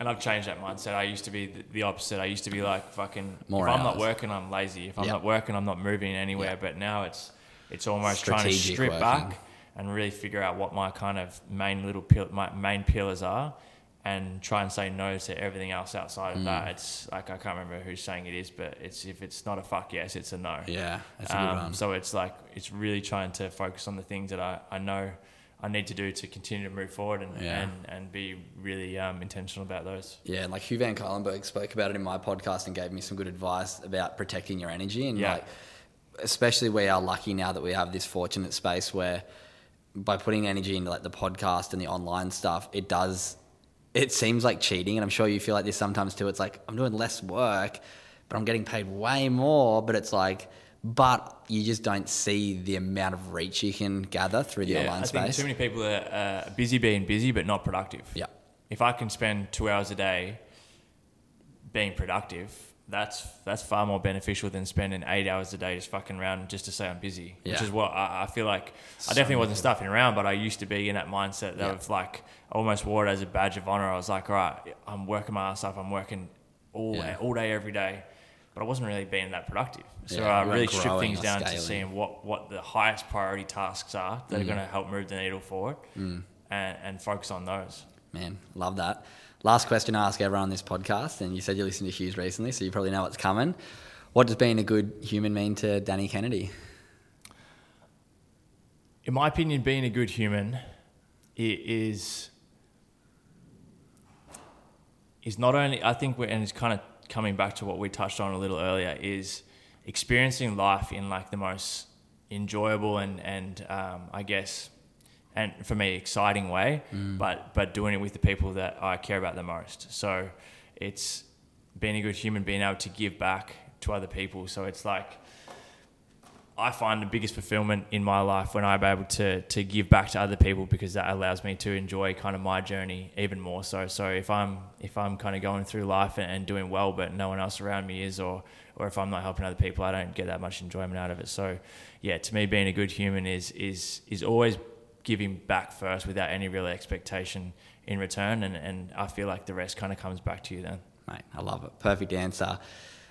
And I've changed that mindset. I used to be the opposite. I used to be like fucking. More if hours. I'm not working, I'm lazy. If I'm yep. not working, I'm not moving anywhere. Yep. But now it's it's almost Strategic trying to strip working. back and really figure out what my kind of main little pill, my main pillars are, and try and say no to everything else outside of mm. that. It's like I can't remember who's saying it is, but it's if it's not a fuck yes, it's a no. Yeah, that's a good um, one. So it's like it's really trying to focus on the things that I, I know I need to do to continue to move forward and yeah. and, and be really um, intentional about those. Yeah, and like Hugh Van Cuylenburg spoke about it in my podcast and gave me some good advice about protecting your energy and yeah. like especially we are lucky now that we have this fortunate space where by putting energy into like the podcast and the online stuff, it does it seems like cheating, and I'm sure you feel like this sometimes too. It's like I'm doing less work, but I'm getting paid way more. But it's like, but you just don't see the amount of reach you can gather through the yeah, online I space. Think too many people are uh, busy being busy, but not productive. Yeah. If I can spend two hours a day being productive, that's that's far more beneficial than spending eight hours a day just fucking around just to say I'm busy. Yeah. Which is what I, I feel like so I definitely wasn't stuffing around, but I used to be in that mindset that yeah. of like I almost wore it as a badge of honor. I was like, all right, I'm working my ass off. I'm working all yeah. all day every day, but I wasn't really being that productive. So I really stripped things down scaling. to seeing what what the highest priority tasks are that mm. are going to help move the needle forward, mm. and, and focus on those. Man, love that. Last question I ask everyone on this podcast, and you said you listened to Hugh's recently, so you probably know what's coming. What does being a good human mean to Danny Kennedy? In my opinion, being a good human is is not only I think we're and it's kind of coming back to what we touched on a little earlier is experiencing life in like the most enjoyable and and um, I guess and for me exciting way mm. but but doing it with the people that I care about the most. So it's being a good human being able to give back to other people. So it's like I find the biggest fulfillment in my life when I'm able to to give back to other people because that allows me to enjoy kind of my journey even more so. So if I'm if I'm kind of going through life and, and doing well but no one else around me is or or if I'm not helping other people I don't get that much enjoyment out of it. So yeah to me being a good human is is is always giving back first without any real expectation in return. And, and I feel like the rest kind of comes back to you then. Mate, I love it. Perfect answer.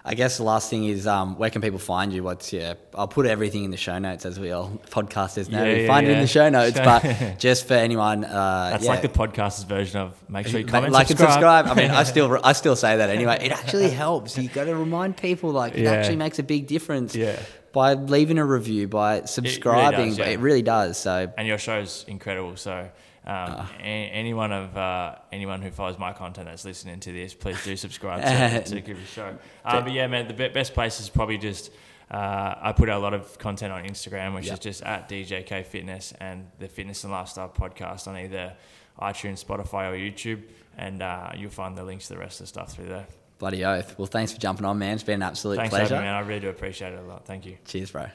I guess the last thing is um, where can people find you? What's yeah? I'll put everything in the show notes as we all podcasters now. Yeah, we yeah, find yeah. it in the show notes, but just for anyone, uh, that's like the podcast's version of make sure you comment, like subscribe. and subscribe. I mean, I still I still say that anyway. It actually helps. You got to remind people like it actually makes a big difference. Yeah by leaving a review, by subscribing. It really does, yeah. It really does. So, and your show's incredible. So, um, uh, anyone of uh, anyone who follows my content that's listening to this, please do subscribe to, to Give Show. Uh, but yeah, man, the best place is probably just. Uh, I put out a lot of content on Instagram, which yep. is just at DJK Fitness and the Fitness and Lifestyle Podcast on either iTunes, Spotify, or YouTube, and uh, you'll find the links to the rest of the stuff through there. Bloody oath. Well, thanks for jumping on, man. It's been an absolute thanks pleasure. Thanks, man. I really do appreciate it a lot. Thank you. Cheers, bro.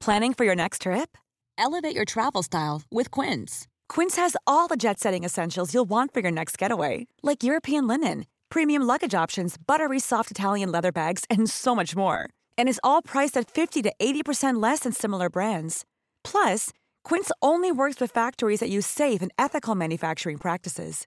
Planning for your next trip? Elevate your travel style with Quince. Quince has all the jet setting essentials you'll want for your next getaway, like European linen, premium luggage options, buttery soft Italian leather bags, and so much more. And is all priced at 50 to 80% less than similar brands. Plus, Quince only works with factories that use safe and ethical manufacturing practices.